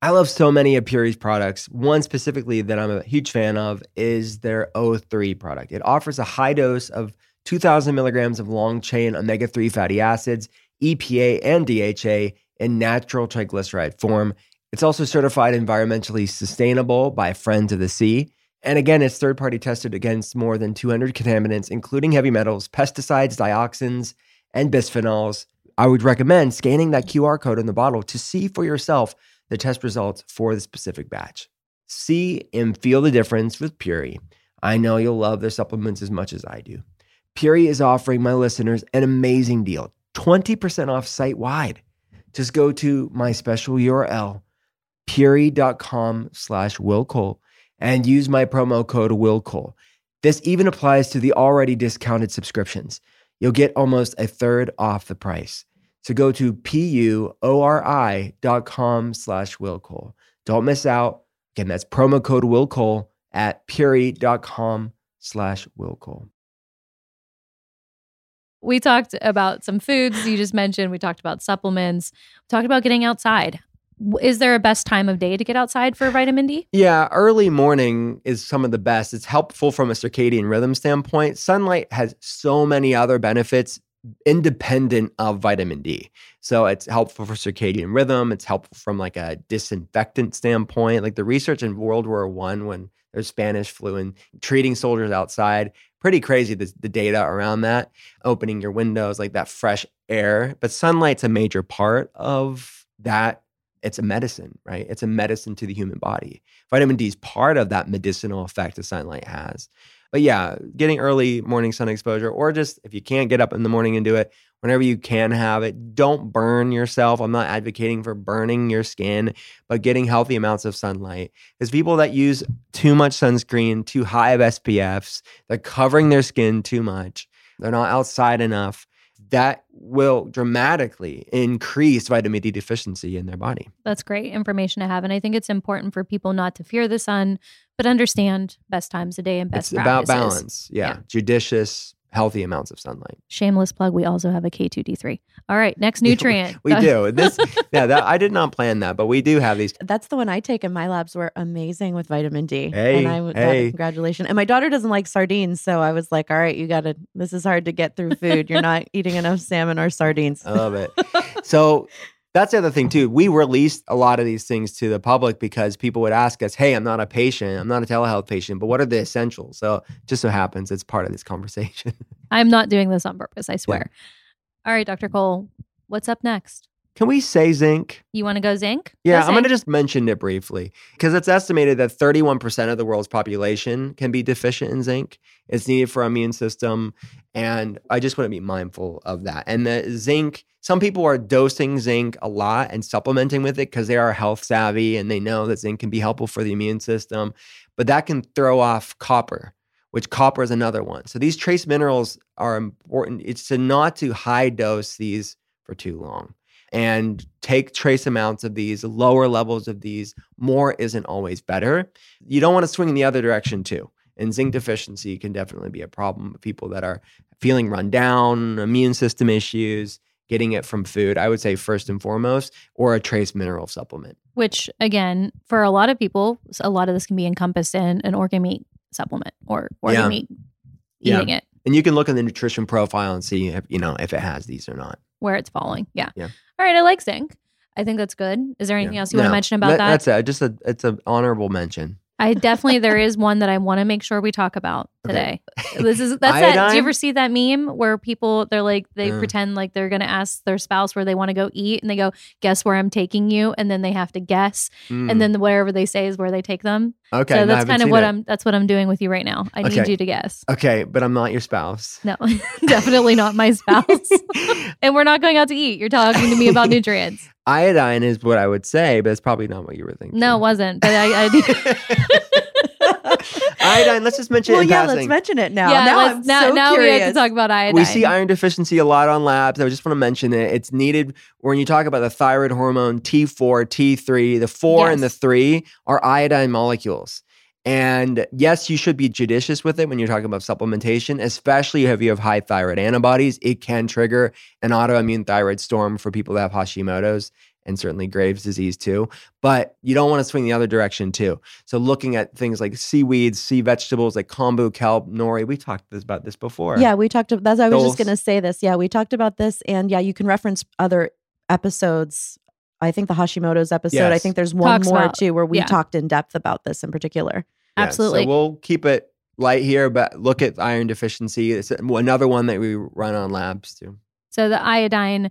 I love so many of Puori's products. One specifically that I'm a huge fan of is their O3 product. It offers a high dose of 2,000 milligrams of long chain omega 3 fatty acids, EPA, and DHA in natural triglyceride form. It's also certified environmentally sustainable by Friends of the Sea. And again, it's third party tested against more than 200 contaminants, including heavy metals, pesticides, dioxins, and bisphenols. I would recommend scanning that QR code on the bottle to see for yourself the test results for the specific batch. See and feel the difference with Puori. I know you'll love their supplements as much as I do. Puori is offering my listeners an amazing deal 20% off site wide. Just go to my special URL, puori.com slash Will Cole, and use my promo code Will Cole. This even applies to the already discounted subscriptions. You'll get almost a third off the price. So go to P-U-O-R-I dot com slash Will Cole. Don't miss out. Again, that's promo code Will Cole at puori.com slash Will Cole. We talked about some foods you just mentioned. We talked about supplements. We talked about getting outside. Is there a best time of day to get outside for vitamin D? Yeah, early morning is some of the best. It's helpful from a circadian rhythm standpoint. Sunlight has so many other benefits independent of vitamin D. So it's helpful for circadian rhythm. It's helpful from like a disinfectant standpoint. Like the research in World War One when there's Spanish flu and treating soldiers outside, pretty crazy the, the data around that. Opening your windows, like that fresh air. But sunlight's a major part of that it's a medicine, right? It's a medicine to the human body. Vitamin D is part of that medicinal effect that sunlight has. But yeah, getting early morning sun exposure, or just if you can't get up in the morning and do it, whenever you can have it, don't burn yourself. I'm not advocating for burning your skin, but getting healthy amounts of sunlight. Because people that use too much sunscreen, too high of SPFs, they're covering their skin too much, they're not outside enough that will dramatically increase vitamin D deficiency in their body. That's great information to have. And I think it's important for people not to fear the sun, but understand best times of day and best it's about balance. Yeah. Yeah. Judicious, healthy amounts of sunlight. Shameless plug. We also have a K2D3. All right. Next nutrient. We do. This yeah, that I did not plan that, but we do have these. That's the one I take, and my labs were amazing with vitamin D. Hey, and I would hey. congratulations. And my daughter doesn't like sardines, so I was like, "All right, you got to. This is hard to get through food. You're not eating enough salmon or sardines." I love it. so that's the other thing too. We released a lot of these things to the public because people would ask us, "Hey, I'm not a patient. I'm not a telehealth patient, but what are the essentials?" So just so happens it's part of this conversation. I'm not doing this on purpose. I swear. All right, Dr. Cole, what's up next? Can we say zinc? You want to go zinc? Yeah, Go I'm going to just mention it briefly because it's estimated that 31% of the world's population can be deficient in zinc. It's needed for our immune system. And I just want to be mindful of that. And the zinc, some people are dosing zinc a lot and supplementing with it because they are health savvy and they know that zinc can be helpful for the immune system. But that can throw off copper, which copper is another one. So these trace minerals are important. It's to not to high dose these for too long and take trace amounts of these, lower levels of these. More isn't always better. You don't want to swing in the other direction too. And zinc deficiency can definitely be a problem with people that are feeling run down, immune system issues, getting it from food. I would say first and foremost, or a trace mineral supplement. Which, again, for a lot of people, a lot of this can be encompassed in an organ meat supplement or organ Yeah. meat Yeah. eating it And you can look at the nutrition profile and see if, you know if it has these or not. where it's falling. Yeah. Yeah. All right. I like zinc. I think that's good. Is there anything Yeah. else you want to mention about that? That's it. Just a it's an honorable mention. I definitely there is one that I want to make sure we talk about. Today. This is that's that. Do you ever see that meme where people they're like they Yeah. pretend like they're gonna ask their spouse where they want to go eat, and they go, "Guess where I'm taking you," and then they have to guess, Mm. and then whatever they say is where they take them. okay, so that's haven't kind of what. I'm. That's what I'm doing with you right now. I need you to guess. Okay, but I'm not your spouse. No, definitely not my spouse. and we're not going out to eat. You're talking to me about nutrients. Iodine is what I would say, but it's probably not what you were thinking. No, it wasn't. But I, I iodine. Let's just mention well, it in yeah, passing. let's mention it now. yeah. now I'm now, so now we curious. have to talk about iodine. We see iron deficiency a lot on labs. I just want to mention it. It's needed when you talk about the thyroid hormone T4, T3. The four and the three are iodine molecules. And yes, you should be judicious with it when you're talking about supplementation, especially if you have high thyroid antibodies. It can trigger an autoimmune thyroid storm for people that have Hashimoto's and certainly Graves' disease too. But you don't want to swing the other direction too. So looking at things like seaweeds, sea vegetables like kombu, kelp, nori. We talked this, about this before. Yeah, we talked. About that's. I was just going to say this. Yeah, we talked about this, and yeah, you can reference other episodes. I think the Hashimoto's episode. I think there's one Talks more about- too where we yeah. talked in depth about this in particular. Yeah, Absolutely. So we'll keep it light here, but look at iron deficiency. It's another one that we run on labs too. So the iodine,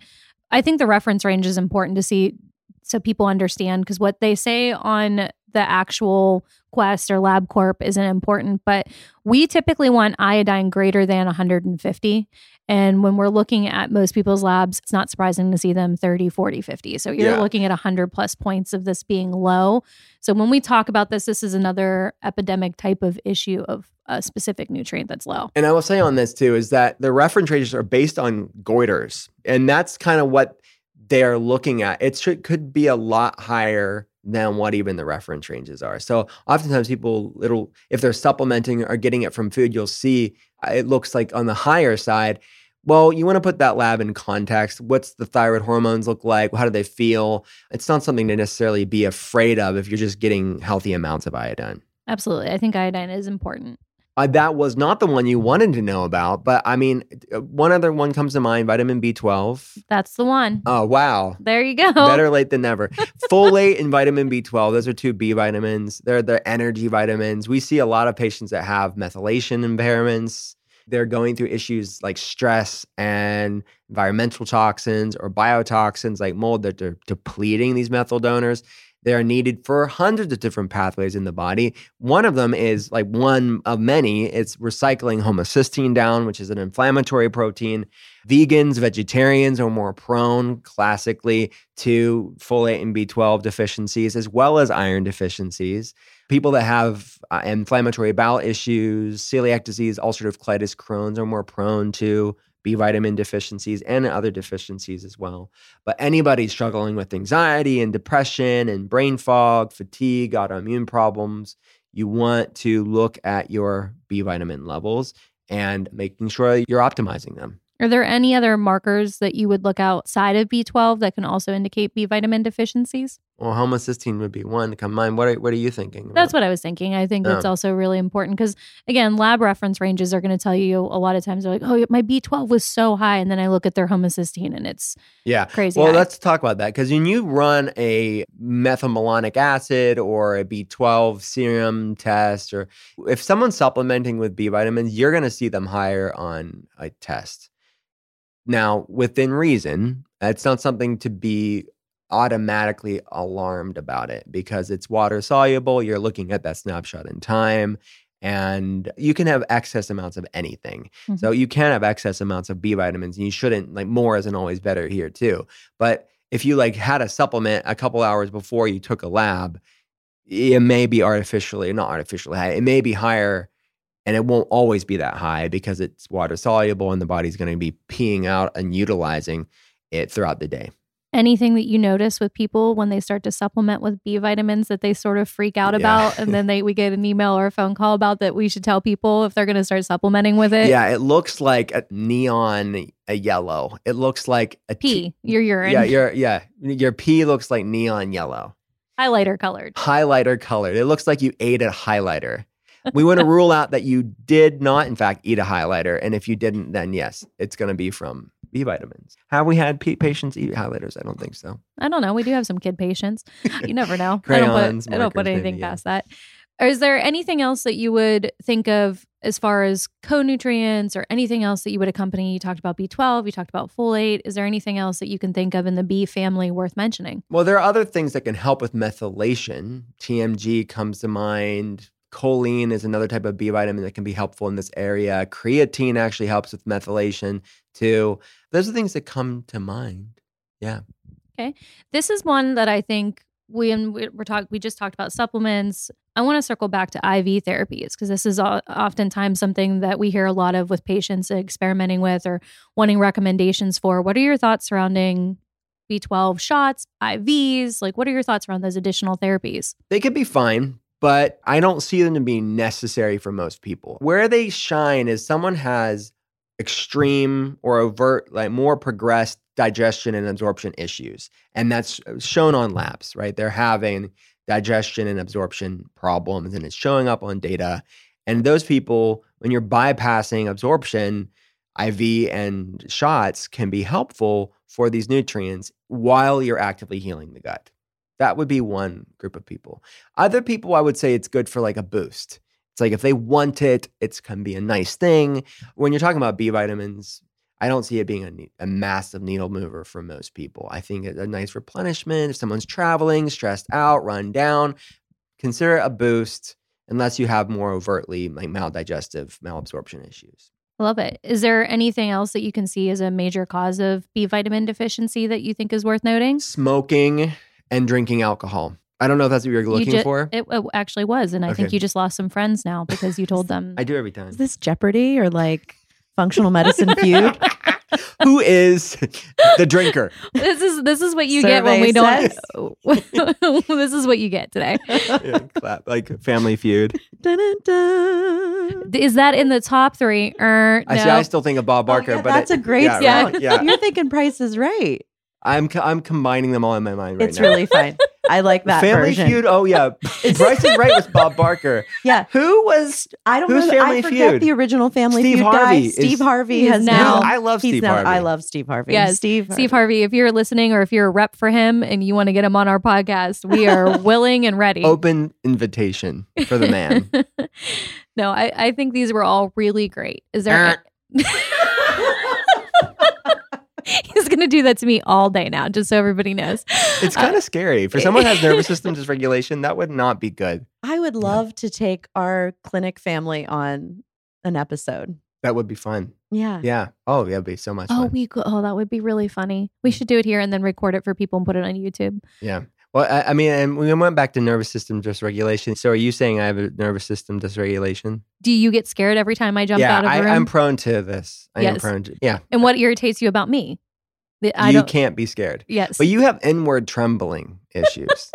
I think the reference range is important to see so people understand because what they say on the actual Quest or LabCorp isn't important, but we typically want iodine greater than 150. And when we're looking at most people's labs, it's not surprising to see them 30, 40, 50. So you're Yeah. looking at 100 plus points of this being low. So when we talk about this, this is another epidemic type of issue of a specific nutrient that's low. And I will say on this too is that the reference ranges are based on goiters, and that's kind of what they're looking at. It should could be a lot higher than what even the reference ranges are. So oftentimes people it'll if they're supplementing or getting it from food, you'll see uh, it looks like on the higher side. Well, you want to put that lab in context. What's the thyroid hormones look like? How do they feel? It's not something to necessarily be afraid of if you're just getting healthy amounts of iodine. Absolutely. I think iodine is important. Uh, that was not the one you wanted to know about, but I mean, uh, one other one comes to mind: vitamin B12. That's the one. Oh wow, There you go. better late than never. Folate and vitamin B12; those are two B vitamins. They're the energy vitamins. We see a lot of patients that have methylation impairments. They're going through issues like stress and environmental toxins or biotoxins like mold that they're depleting these methyl donors. They are needed for hundreds of different pathways in the body. One of them is like one of many. It's recycling homocysteine down, which is an inflammatory protein. Vegans, vegetarians are more prone classically to folate and B12 deficiencies, as well as iron deficiencies. People that have uh, inflammatory bowel issues, celiac disease, ulcerative colitis, Crohn's are more prone to B vitamin deficiencies and other deficiencies as well. But anybody struggling with anxiety and depression and brain fog, fatigue, autoimmune problems, you want to look at your B vitamin levels and making sure you're optimizing them. Are there any other markers that you would look outside of B12 that can also indicate B vitamin deficiencies? Well, homocysteine would be one to come to mind. What are, what are you thinking? That's what I was thinking. I think that's Yeah. Oh. also really important because, again, lab reference ranges are going to tell you a lot of times they're like, oh, my B12 was so high. And then I look at their homocysteine and it's Yeah. crazy. Well, high. let's talk about that because when you run a methylmalonic acid or a B12 serum test, or if someone's supplementing with B vitamins, you're going to see them higher on a test. Now, within reason, it's not something to be automatically alarmed about it because it's water soluble. You're looking at that snapshot in time. And you can have excess amounts of anything. So mm-hmm. you can have excess amounts of B vitamins and you shouldn't like more isn't always better here too. But if you like had a supplement a couple hours before you took a lab, it may be artificially, not artificially high. It may be higher and it won't always be that high because it's water soluble and the body's going to be peeing out and utilizing it throughout the day. anything that you notice with people when they start to supplement with B vitamins that they sort of freak out Yeah. about, and then they we get an email or a phone call about that we should tell people if they're going to start supplementing with it. yeah, it looks like a neon a yellow. It looks like a Pee, your urine, Yeah, your yeah, your pee looks like neon yellow. highlighter colored. highlighter colored. It looks like you ate a highlighter. We want to rule out that you did not, in fact, eat a highlighter. And if you didn't, then yes, it's going to be from B vitamins. Have we had p- patients eat highlighters? I don't think so. I don't know. We do have some kid patients. You never know. Crayons, I don't put, I don't put anything maybe, yeah. past that. Or is there anything else that you would think of as far as co-nutrients or anything else that you would accompany? You talked about B12, you talked about folate. Is there anything else that you can think of in the B family worth mentioning? Well, there are other things that can help with methylation. TMG comes to mind. Choline is another type of B vitamin that can be helpful in this area. Creatine actually helps with methylation too. Those are things that come to mind. Yeah. Okay. This is one that I think we and we- we're talk we just talked about supplements. I want to circle back to IV therapies because this is oftentimes something that we hear a lot of with patients experimenting with or wanting recommendations for. What are your thoughts surrounding B12 shots, IVs? Like, what are your thoughts around those additional therapies? They could be fine, but I don't see them to be necessary for most people. Where they shine is someone has extreme or overt, like more progressed digestion and absorption issues. And that's uh, shown on labs, right? They're having digestion and absorption problems and it's showing up on data. And those people, when you're bypassing absorption, IV and shots can be helpful for these nutrients while you're actively healing the gut. That would be one group of people. Other people, I would say it's good for like a boost. It's like if they want it, it's can be a nice thing. When you're talking about B vitamins, I don't see it being a, a massive needle mover for most people. I think it's a nice replenishment. If someone's traveling, stressed out, run down, consider it a boost unless you have more overtly like maldigestive, malabsorption issues. I love it. Is there anything else that you can see as a major cause of B vitamin deficiency that you think is worth noting? Smoking and drinking alcohol. I don't know if that's what you're You looking ju- for. It, it actually was, and I think you just lost some friends now because you told them. I do every time. Is this Jeopardy or like functional medicine feud? Who is the drinker? this is this is what you get when we don't. this is what you get today. Yeah, clap, like Family Feud. Dun, dun, dun. Is that in the top three? Er, I see. I still think of Bob Barker, Oh, yeah, but that's it- a great yeah, Yeah. right, yeah. You're thinking Price is Right. I'm co- I'm combining them all in my mind right it's now. really fun. I like that Family version. Feud. Oh yeah, Price is right with Bob Barker. Yeah. Who was I don't Who's know. Family I forget Feud? the original Family Steve Feud Harvey guy. is- Steve Harvey He's has now- now. I love he's Steve now, Harvey. I love Steve Harvey. Yes, Steve. Steve Harvey. If you're listening, or if you're a rep for him and you want to get him on our podcast, we are willing and ready. open invitation for the man? no, I, I think these were all really great. Is there? Eh. He's gonna do that to me all day now, just so everybody knows. It's uh, kind of scary for someone who has nervous system dysregulation. That would not be good. I would love to take our clinic family on an episode. That would be fun. Yeah. Yeah. Oh, that'd be so much Oh, fun. we could, oh that would be really funny. We should do it here and then record it for people and put it on YouTube. Yeah. Well, I, I mean, and we went back to nervous system dysregulation. So, are you saying I have a nervous system dysregulation? Do you get scared every time I jump yeah, out of I, the room? I'm prone to this. I am prone to. Yeah, and what irritates you about me? That I you don't. can't be scared, Yes. but you have inward trembling issues.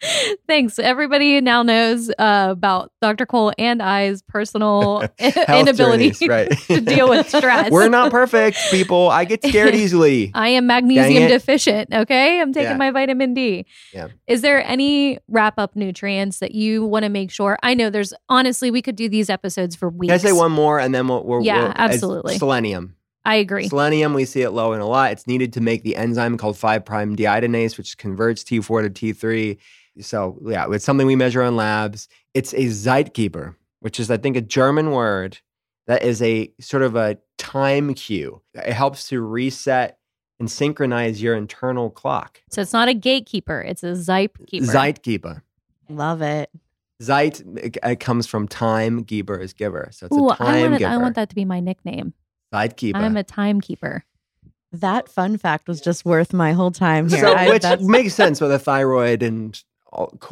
Thanks. Everybody now knows uh, about Dr. Cole and I's personal inability journeys, right? to deal with stress. We're not perfect, people. I get scared easily. I am magnesium deficient. Okay. I'm taking Yeah. my vitamin D. Yeah. Is there any wrap up nutrients that you want to make sure? I know there's honestly, we could do these episodes for weeks. Can I say one more, and then we'll, we'll Yeah, we'll- absolutely. Selenium. I agree. Selenium, we see it low in a lot. It's needed to make the enzyme called 5' prime deiodinase, which converts T4 to T3. So, yeah, it's something we measure on labs. It's a Zeitgeber, which is, I think, a German word that is a sort of a time cue. It helps to reset and synchronize your internal clock. So it's not a gatekeeper, it's a Zype keeper. Zeitgeber. Love it. Zeit it, it comes from time, Geber is giver. So it's Ooh, a I time want, giver. I want that to be my nickname. Zeitgeber. I'm a timekeeper. That fun fact was just worth my whole time here. So, I- which that's- makes sense with a thyroid and all, co-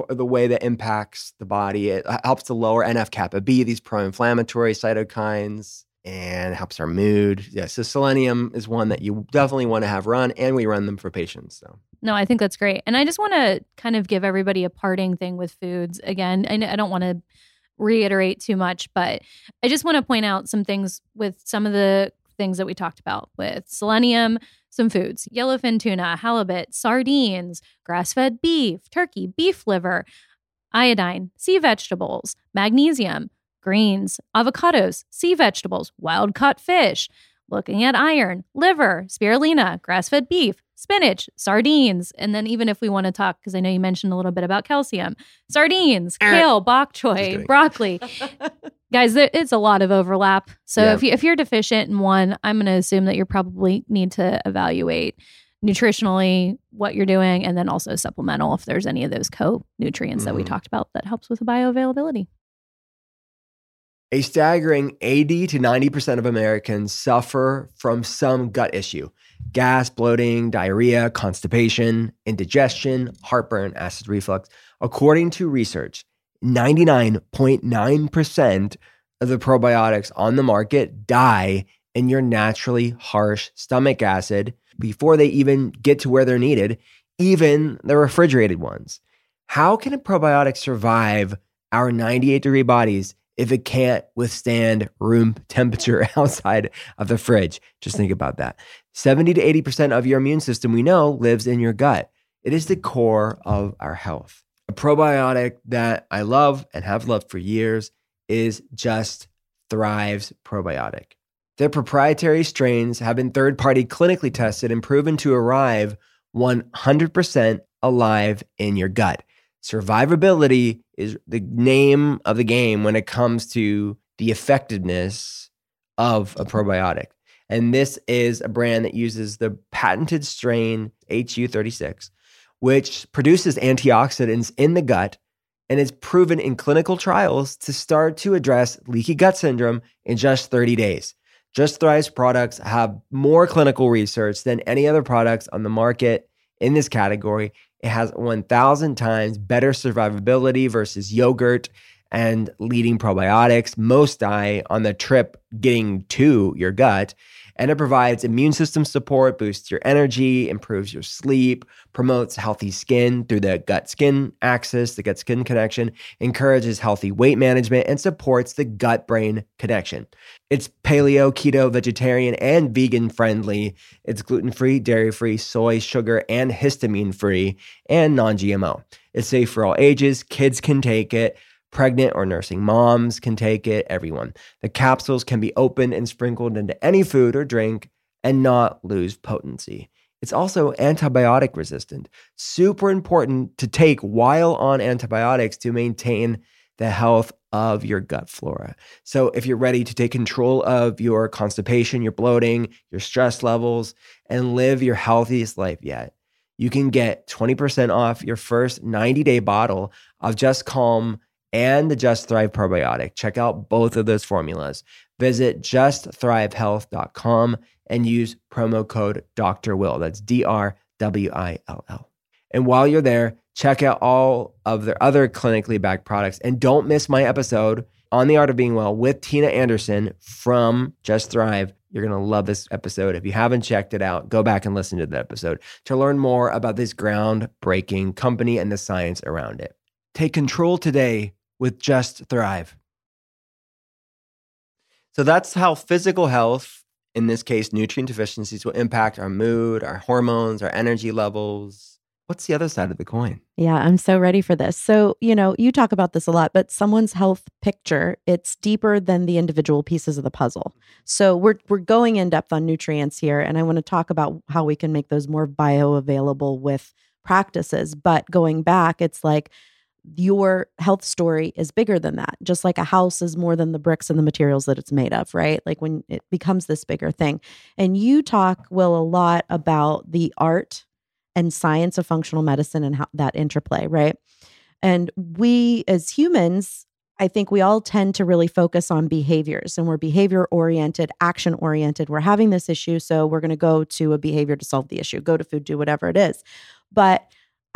the way that impacts the body. It uh, helps to lower NF kappa B, these pro-inflammatory cytokines, and helps our mood. Yeah, so selenium is one that you definitely want to have run, and we run them for patients. So No, I think that's great. And I just want to kind of give everybody a parting thing with foods. Again, I, I don't want to reiterate too much, but I just want to point out some things with some of the things that we talked about with selenium, some foods, yellowfin tuna, halibut, sardines, grass fed beef, turkey, beef liver, iodine, sea vegetables, magnesium, greens, avocados, sea vegetables, wild caught fish, looking at iron, liver, spirulina, grass fed beef, spinach, sardines. And then, even if we want to talk, because I know you mentioned a little bit about calcium, sardines, er, kale, bok choy, broccoli. Guys, there, it's a lot of overlap. So Yeah. if you if you're deficient in one, I'm going to assume that you're probably need to evaluate nutritionally what you're doing and then also supplemental if there's any of those co-nutrients that we Mhm. talked about that helps with the bioavailability. A staggering 80 to 90% of Americans suffer from some gut issue gas, bloating, diarrhea, constipation, indigestion, heartburn, acid reflux. According to research, 99.9% of the probiotics on the market die in your naturally harsh stomach acid before they even get to where they're needed, even the refrigerated ones. How can a probiotic survive our 98 degree bodies if it can't withstand room temperature outside of the fridge? Just think about that. 70 to 80% of your immune system we know lives in your gut. It is the core of our health. A probiotic that I love and have loved for years is Just Thrive's probiotic. Their proprietary strains have been third party clinically tested and proven to arrive 100% alive in your gut. Survivability is the name of the game when it comes to the effectiveness of a probiotic. And this is a brand that uses the patented strain HU36, which produces antioxidants in the gut and is proven in clinical trials to start to address leaky gut syndrome in just 30 days. Just Thrive's products have more clinical research than any other products on the market in this category. It has 1,000 times better survivability versus yogurt and leading probiotics. Most die on the trip getting to your gut. And it provides immune system support, boosts your energy, improves your sleep, promotes healthy skin through the gut skin axis, the gut skin connection, encourages healthy weight management, and supports the gut brain connection. It's paleo, keto, vegetarian, and vegan friendly. It's gluten free, dairy free, soy, sugar, and histamine free, and non GMO. It's safe for all ages. Kids can take it. Pregnant or nursing moms can take it, everyone. The capsules can be opened and sprinkled into any food or drink and not lose potency. It's also antibiotic resistant. Super important to take while on antibiotics to maintain the health of your gut flora. So, if you're ready to take control of your constipation, your bloating, your stress levels, and live your healthiest life yet, you can get 20% off your first 90 day bottle of Just Calm and the Just Thrive probiotic. Check out both of those formulas. Visit justthrivehealth.com and use promo code Dr. Will. That's D R W I L L. And while you're there, check out all of their other clinically backed products. And don't miss my episode on the art of being well with Tina Anderson from Just Thrive. You're going to love this episode. If you haven't checked it out, go back and listen to the episode to learn more about this groundbreaking company and the science around it. Take control today with Just Thrive. So that's how physical health, in this case, nutrient deficiencies, will impact our mood, our hormones, our energy levels. What's the other side of the coin? Yeah, I'm so ready for this. So, you know, you talk about this a lot, but someone's health picture, it's deeper than the individual pieces of the puzzle. So, we're we're going in depth on nutrients here and I want to talk about how we can make those more bioavailable with practices, but going back, it's like your health story is bigger than that. Just like a house is more than the bricks and the materials that it's made of, right? Like when it becomes this bigger thing. And you talk, Will, a lot about the art and science of functional medicine and how that interplay, right? And we as humans, I think we all tend to really focus on behaviors and we're behavior oriented, action oriented. We're having this issue, so we're going to go to a behavior to solve the issue, go to food, do whatever it is. But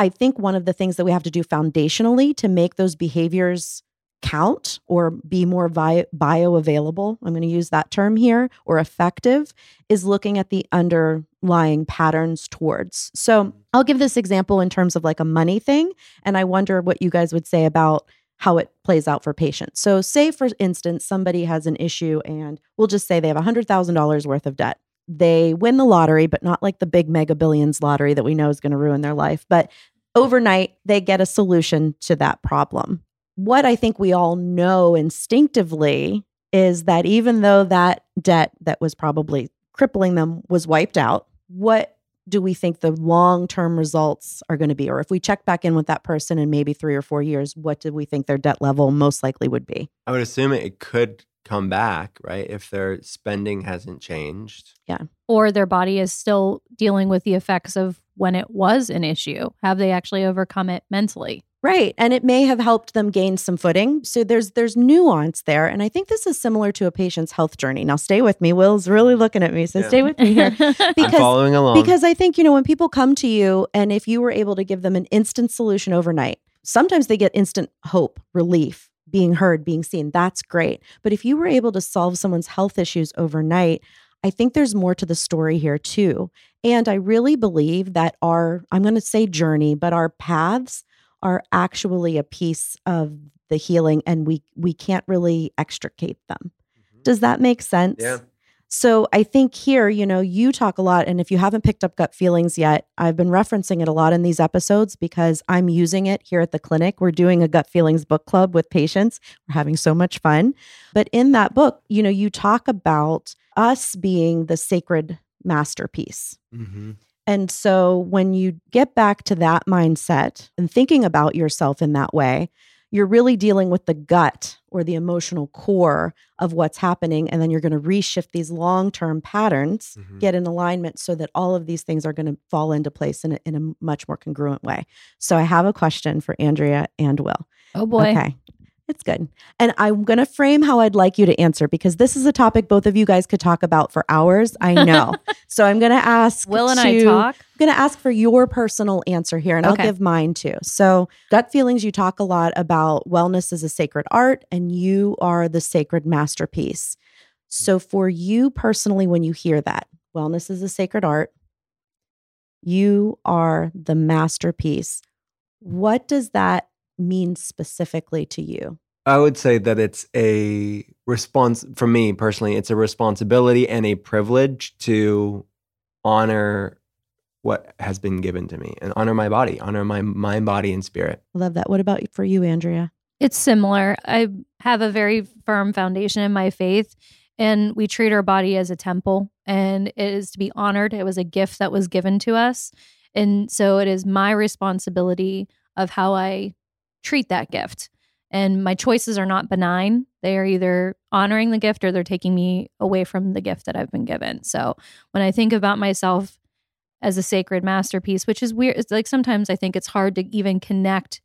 I think one of the things that we have to do foundationally to make those behaviors count or be more vi- bioavailable, I'm going to use that term here, or effective, is looking at the underlying patterns towards. So mm-hmm. I'll give this example in terms of like a money thing. And I wonder what you guys would say about how it plays out for patients. So, say for instance, somebody has an issue and we'll just say they have $100,000 worth of debt they win the lottery, but not like the big mega billions lottery that we know is going to ruin their life. But overnight, they get a solution to that problem. What I think we all know instinctively is that even though that debt that was probably crippling them was wiped out, what do we think the long term results are going to be? Or if we check back in with that person in maybe three or four years, what do we think their debt level most likely would be? I would assume it could come back, right? If their spending hasn't changed. Yeah. Or their body is still dealing with the effects of when it was an issue. Have they actually overcome it mentally? Right. And it may have helped them gain some footing. So there's there's nuance there. And I think this is similar to a patient's health journey. Now stay with me. Will's really looking at me. So Yeah. stay with me here. I'm Because- following along. Because I think, you know, when people come to you and if you were able to give them an instant solution overnight, sometimes they get instant hope, relief, being heard, being seen. That's great. But if you were able to solve someone's health issues overnight, I think there's more to the story here too. And I really believe that our, I'm going to say journey, but our paths are actually a piece of the healing and we we can't really extricate them. Mm-hmm. Does that make sense? Yeah. So I think here, you know, you talk a lot. And if you haven't picked up gut feelings yet, I've been referencing it a lot in these episodes because I'm using it here at the clinic. We're doing a gut feelings book club with patients. We're having so much fun. But in that book, you know, you talk about us being the sacred masterpiece. Mhm. And so when you get back to that mindset and thinking about yourself in that way, you're really dealing with the gut or the emotional core of what's happening. And then you're going to reshift these long term patterns, Mhm. get in alignment so that all of these things are going to fall into place in a, in a much more congruent way. So I have a question for Andrea and Will. Oh boy. Okay. It's good. And I'm going to frame how I'd like you to answer because this is a topic both of you guys could talk about for hours. I know. so I'm going to ask Will and I talk. I'm going to ask for your personal answer here and Okay. I'll give mine too. So, gut feelings, you talk a lot about wellness is a sacred art and you are the sacred masterpiece. So, for you personally, when you hear that, wellness is a sacred art, you are the masterpiece. What does that mean specifically to you? I would say that it's a response for me personally, it's a responsibility and a privilege to honor what has been given to me and honor my body, honor my mind, body, and spirit. Love that. What about for you, Andrea? It's similar. I have a very firm foundation in my faith, and we treat our body as a temple, and it is to be honored. It was a gift that was given to us. And so it is my responsibility of how I treat that gift. And my choices are not benign. They are either honoring the gift or they're taking me away from the gift that I've been given. So when I think about myself as a sacred masterpiece, which is weird, it's like sometimes I think it's hard to even connect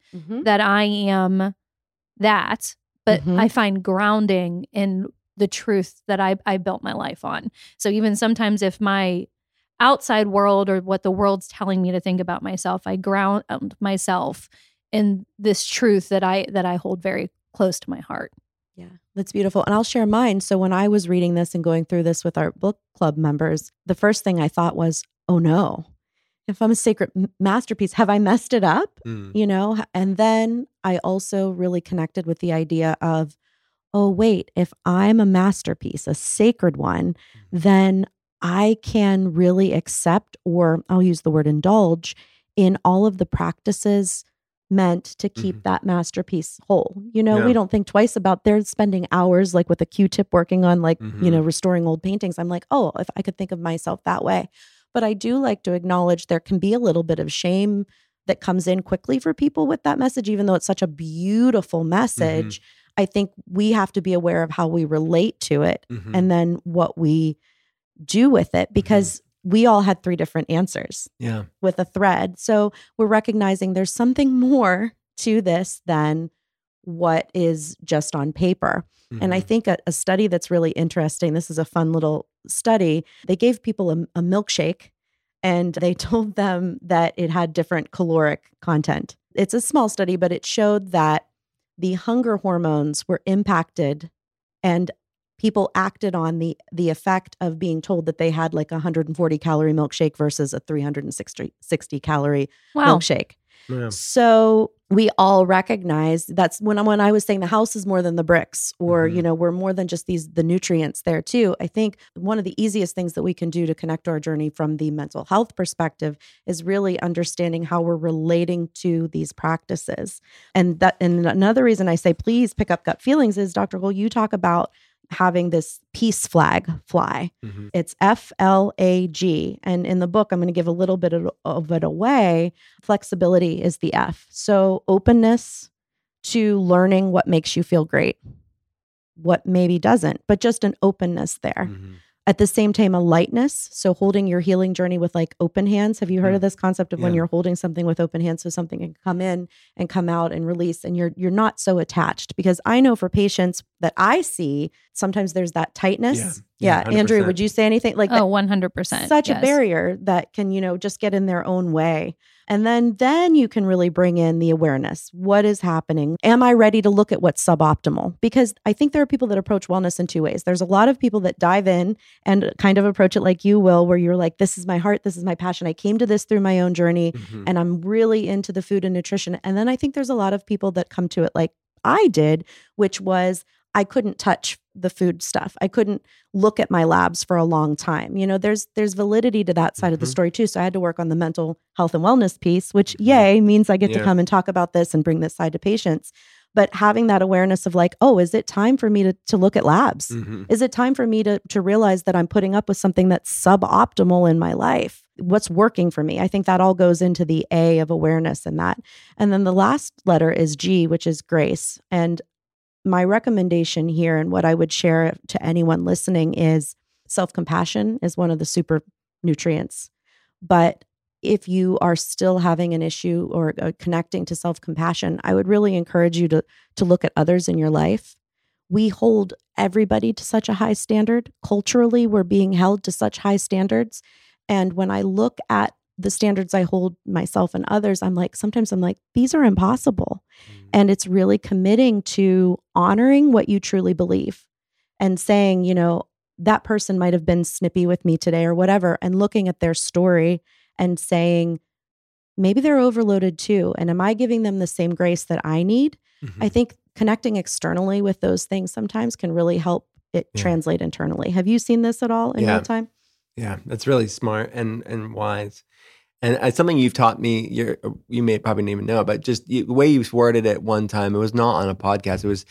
that I am that, but Mhm. I find grounding in the truth that I, I built my life on. So even sometimes if my outside world or what the world's telling me to think about myself, I ground myself in this truth that I that I hold very close to my heart. Yeah, that's beautiful. And I'll share mine. So when I was reading this and going through this with our book club members, the first thing I thought was, oh no, if I'm a sacred masterpiece, have I messed it up? Mm. You know? And then I also really connected with the idea of, oh, wait, if I'm a masterpiece, a sacred one, mm. then I can really accept, or I'll use the word indulge, in all of the practices meant to keep Mhm. that masterpiece whole. You know, Yeah. we don't think twice about they're spending hours like with a Q-tip working on like, you know, Mhm. restoring old paintings. I'm like, oh, if I could think of myself that way. But I do like to acknowledge there can be a little bit of shame that comes in quickly for people with that message, even though it's such a beautiful message. I think we have to be aware of how we relate to it Mhm. and then what we do with it because we all had three different answers yeah. with a thread. So we're recognizing there's something more to this than what is just on paper. And I Mhm. think a, a study that's really interesting, this is a fun little study. They gave people a, a milkshake and they told them that it had different caloric content. It's a small study, but it showed that the hunger hormones were impacted and people acted on the the effect of being told that they had like a 140 calorie milkshake versus a 360 60 calorie Wow. milkshake. Yeah. So we all recognize that's when I, when I was saying the house is more than the bricks, or Mhm. you know we're more than just these the nutrients there too. I think one of the easiest things that we can do to connect our journey from the mental health perspective is really understanding how we're relating to these practices. And that and another reason I say please pick up gut feelings is Dr. Cole, you talk about having this peace flag fly. Mhm. It's F L A G. And in the book, I'm going to give a little bit of, of it away. Flexibility is the F. So openness to learning what makes you feel great, what maybe doesn't, but just an openness there. Mhm. At the same time, a lightness. So holding your healing journey with like open hands. Have you heard of this concept of when you're holding something with open hands so something can come in and come out and release and you're you're not so attached because I know for patients that I see, sometimes there's that tightness. Yeah. Yeah. Yeah, Andrea, would you say anything like that? Oh, 100%. such yes. a barrier that can you know just get in their own way and then then you can really bring in the awareness. What is happening? Am i ready to look at what's suboptimal? Because i think there are people that approach wellness in two ways. There's a lot of people that dive in and kind of approach it like you will where you're like this is my heart. This is my passion. I came to this through my own journey Mhm. and i'm really into the food and nutrition. And then i think there's a lot of people that come to it like i did which was I couldn't touch the food stuff. I couldn't look at my labs for a long time. You know, there's there's validity to that side of the Mhm. story too. So I had to work on the mental health and wellness piece, which Mhm. yay means I get to come and talk about this and bring this side to patients. But having that awareness of like, oh, is it time for me to to look at labs? Mhm. Is it time for me to to realize that I'm putting up with something that's suboptimal in my life? What's working for me? I think that all goes into the A of awareness and that. And then the last letter is G, which is grace. And my recommendation here and what I would share to anyone listening is self-compassion is one of the super nutrients. But if you are still having an issue or uh, connecting to self-compassion, I would really encourage you to to look at others in your life we hold everybody to such a high standard. Culturally, we're being held to such high standards. And when I look at the standards I hold myself and others, I'm like, sometimes I'm like, these are impossible. And it's really committing to honoring what you truly believe and saying, you know, that person might have been snippy with me today or whatever, and looking at their story and saying, maybe they're overloaded too. And am I giving them the same grace that I need? Mhm. I think connecting externally with those things sometimes can really help it Yeah. translate internally. Have you seen this at all in Yeah. real time? Yeah, that's really smart and and wise. And it's something you've taught me. You you may probably didn't even know, but just you, the way you worded it one time, it was not on a podcast. It was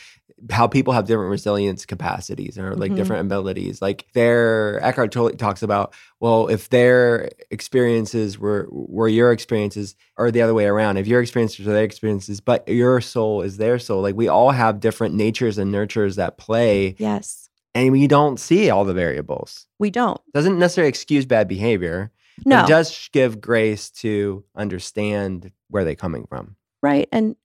how people have different resilience capacities or like Mhm. different abilities. Like their Eckhart Tolle talks about, well, if their experiences were were your experiences, or the other way around, if your experiences are their experiences, but your soul is their soul. Like we all have different natures and nurtures that play, Yes. and we don't see all the variables. We don't. Doesn't necessarily excuse bad behavior. But No. It does give grace to understand where they're coming from. Right. And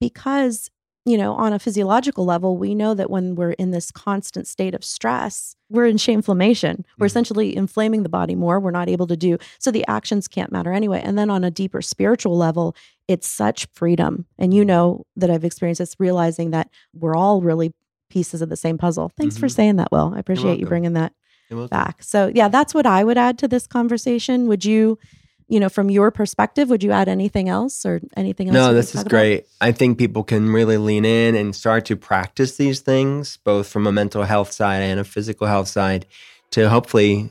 because, you know, on a physiological level, we know that when we're in this constant state of stress, we're in shameflammation. We're Mhm. essentially inflaming the body more. We're not able to do so the actions can't matter anyway. And then on a deeper spiritual level, it's such freedom. And you know that I've experienced this realizing that we're all really pieces of the same puzzle. Thanks for Mhm. saying that, Will. I appreciate you bringing that back. So, yeah, that's what I would add to this conversation. Would you, you know, from your perspective, would you add anything else or anything else? No, this is talk about? great. I think people can really lean in and start to practice these things, both from a mental health side and a physical health side, to hopefully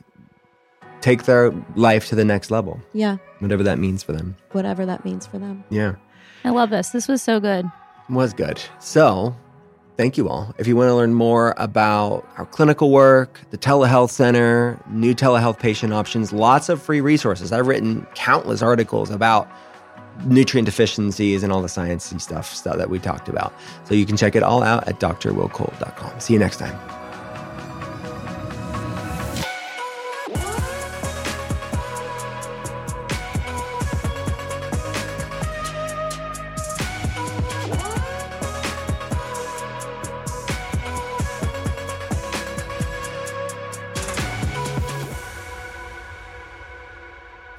take their life to the next level, Yeah, whatever that means for them. whatever that means for them. Yeah. I love this. This was so good. was good. So, thank you all. If you want to learn more about our clinical work, the telehealth center, new telehealth patient options, lots of free resources. I've written countless articles about nutrient deficiencies and all the sciencey stuff, stuff that we talked about. So you can check it all out at drwillcole.com. See you next time.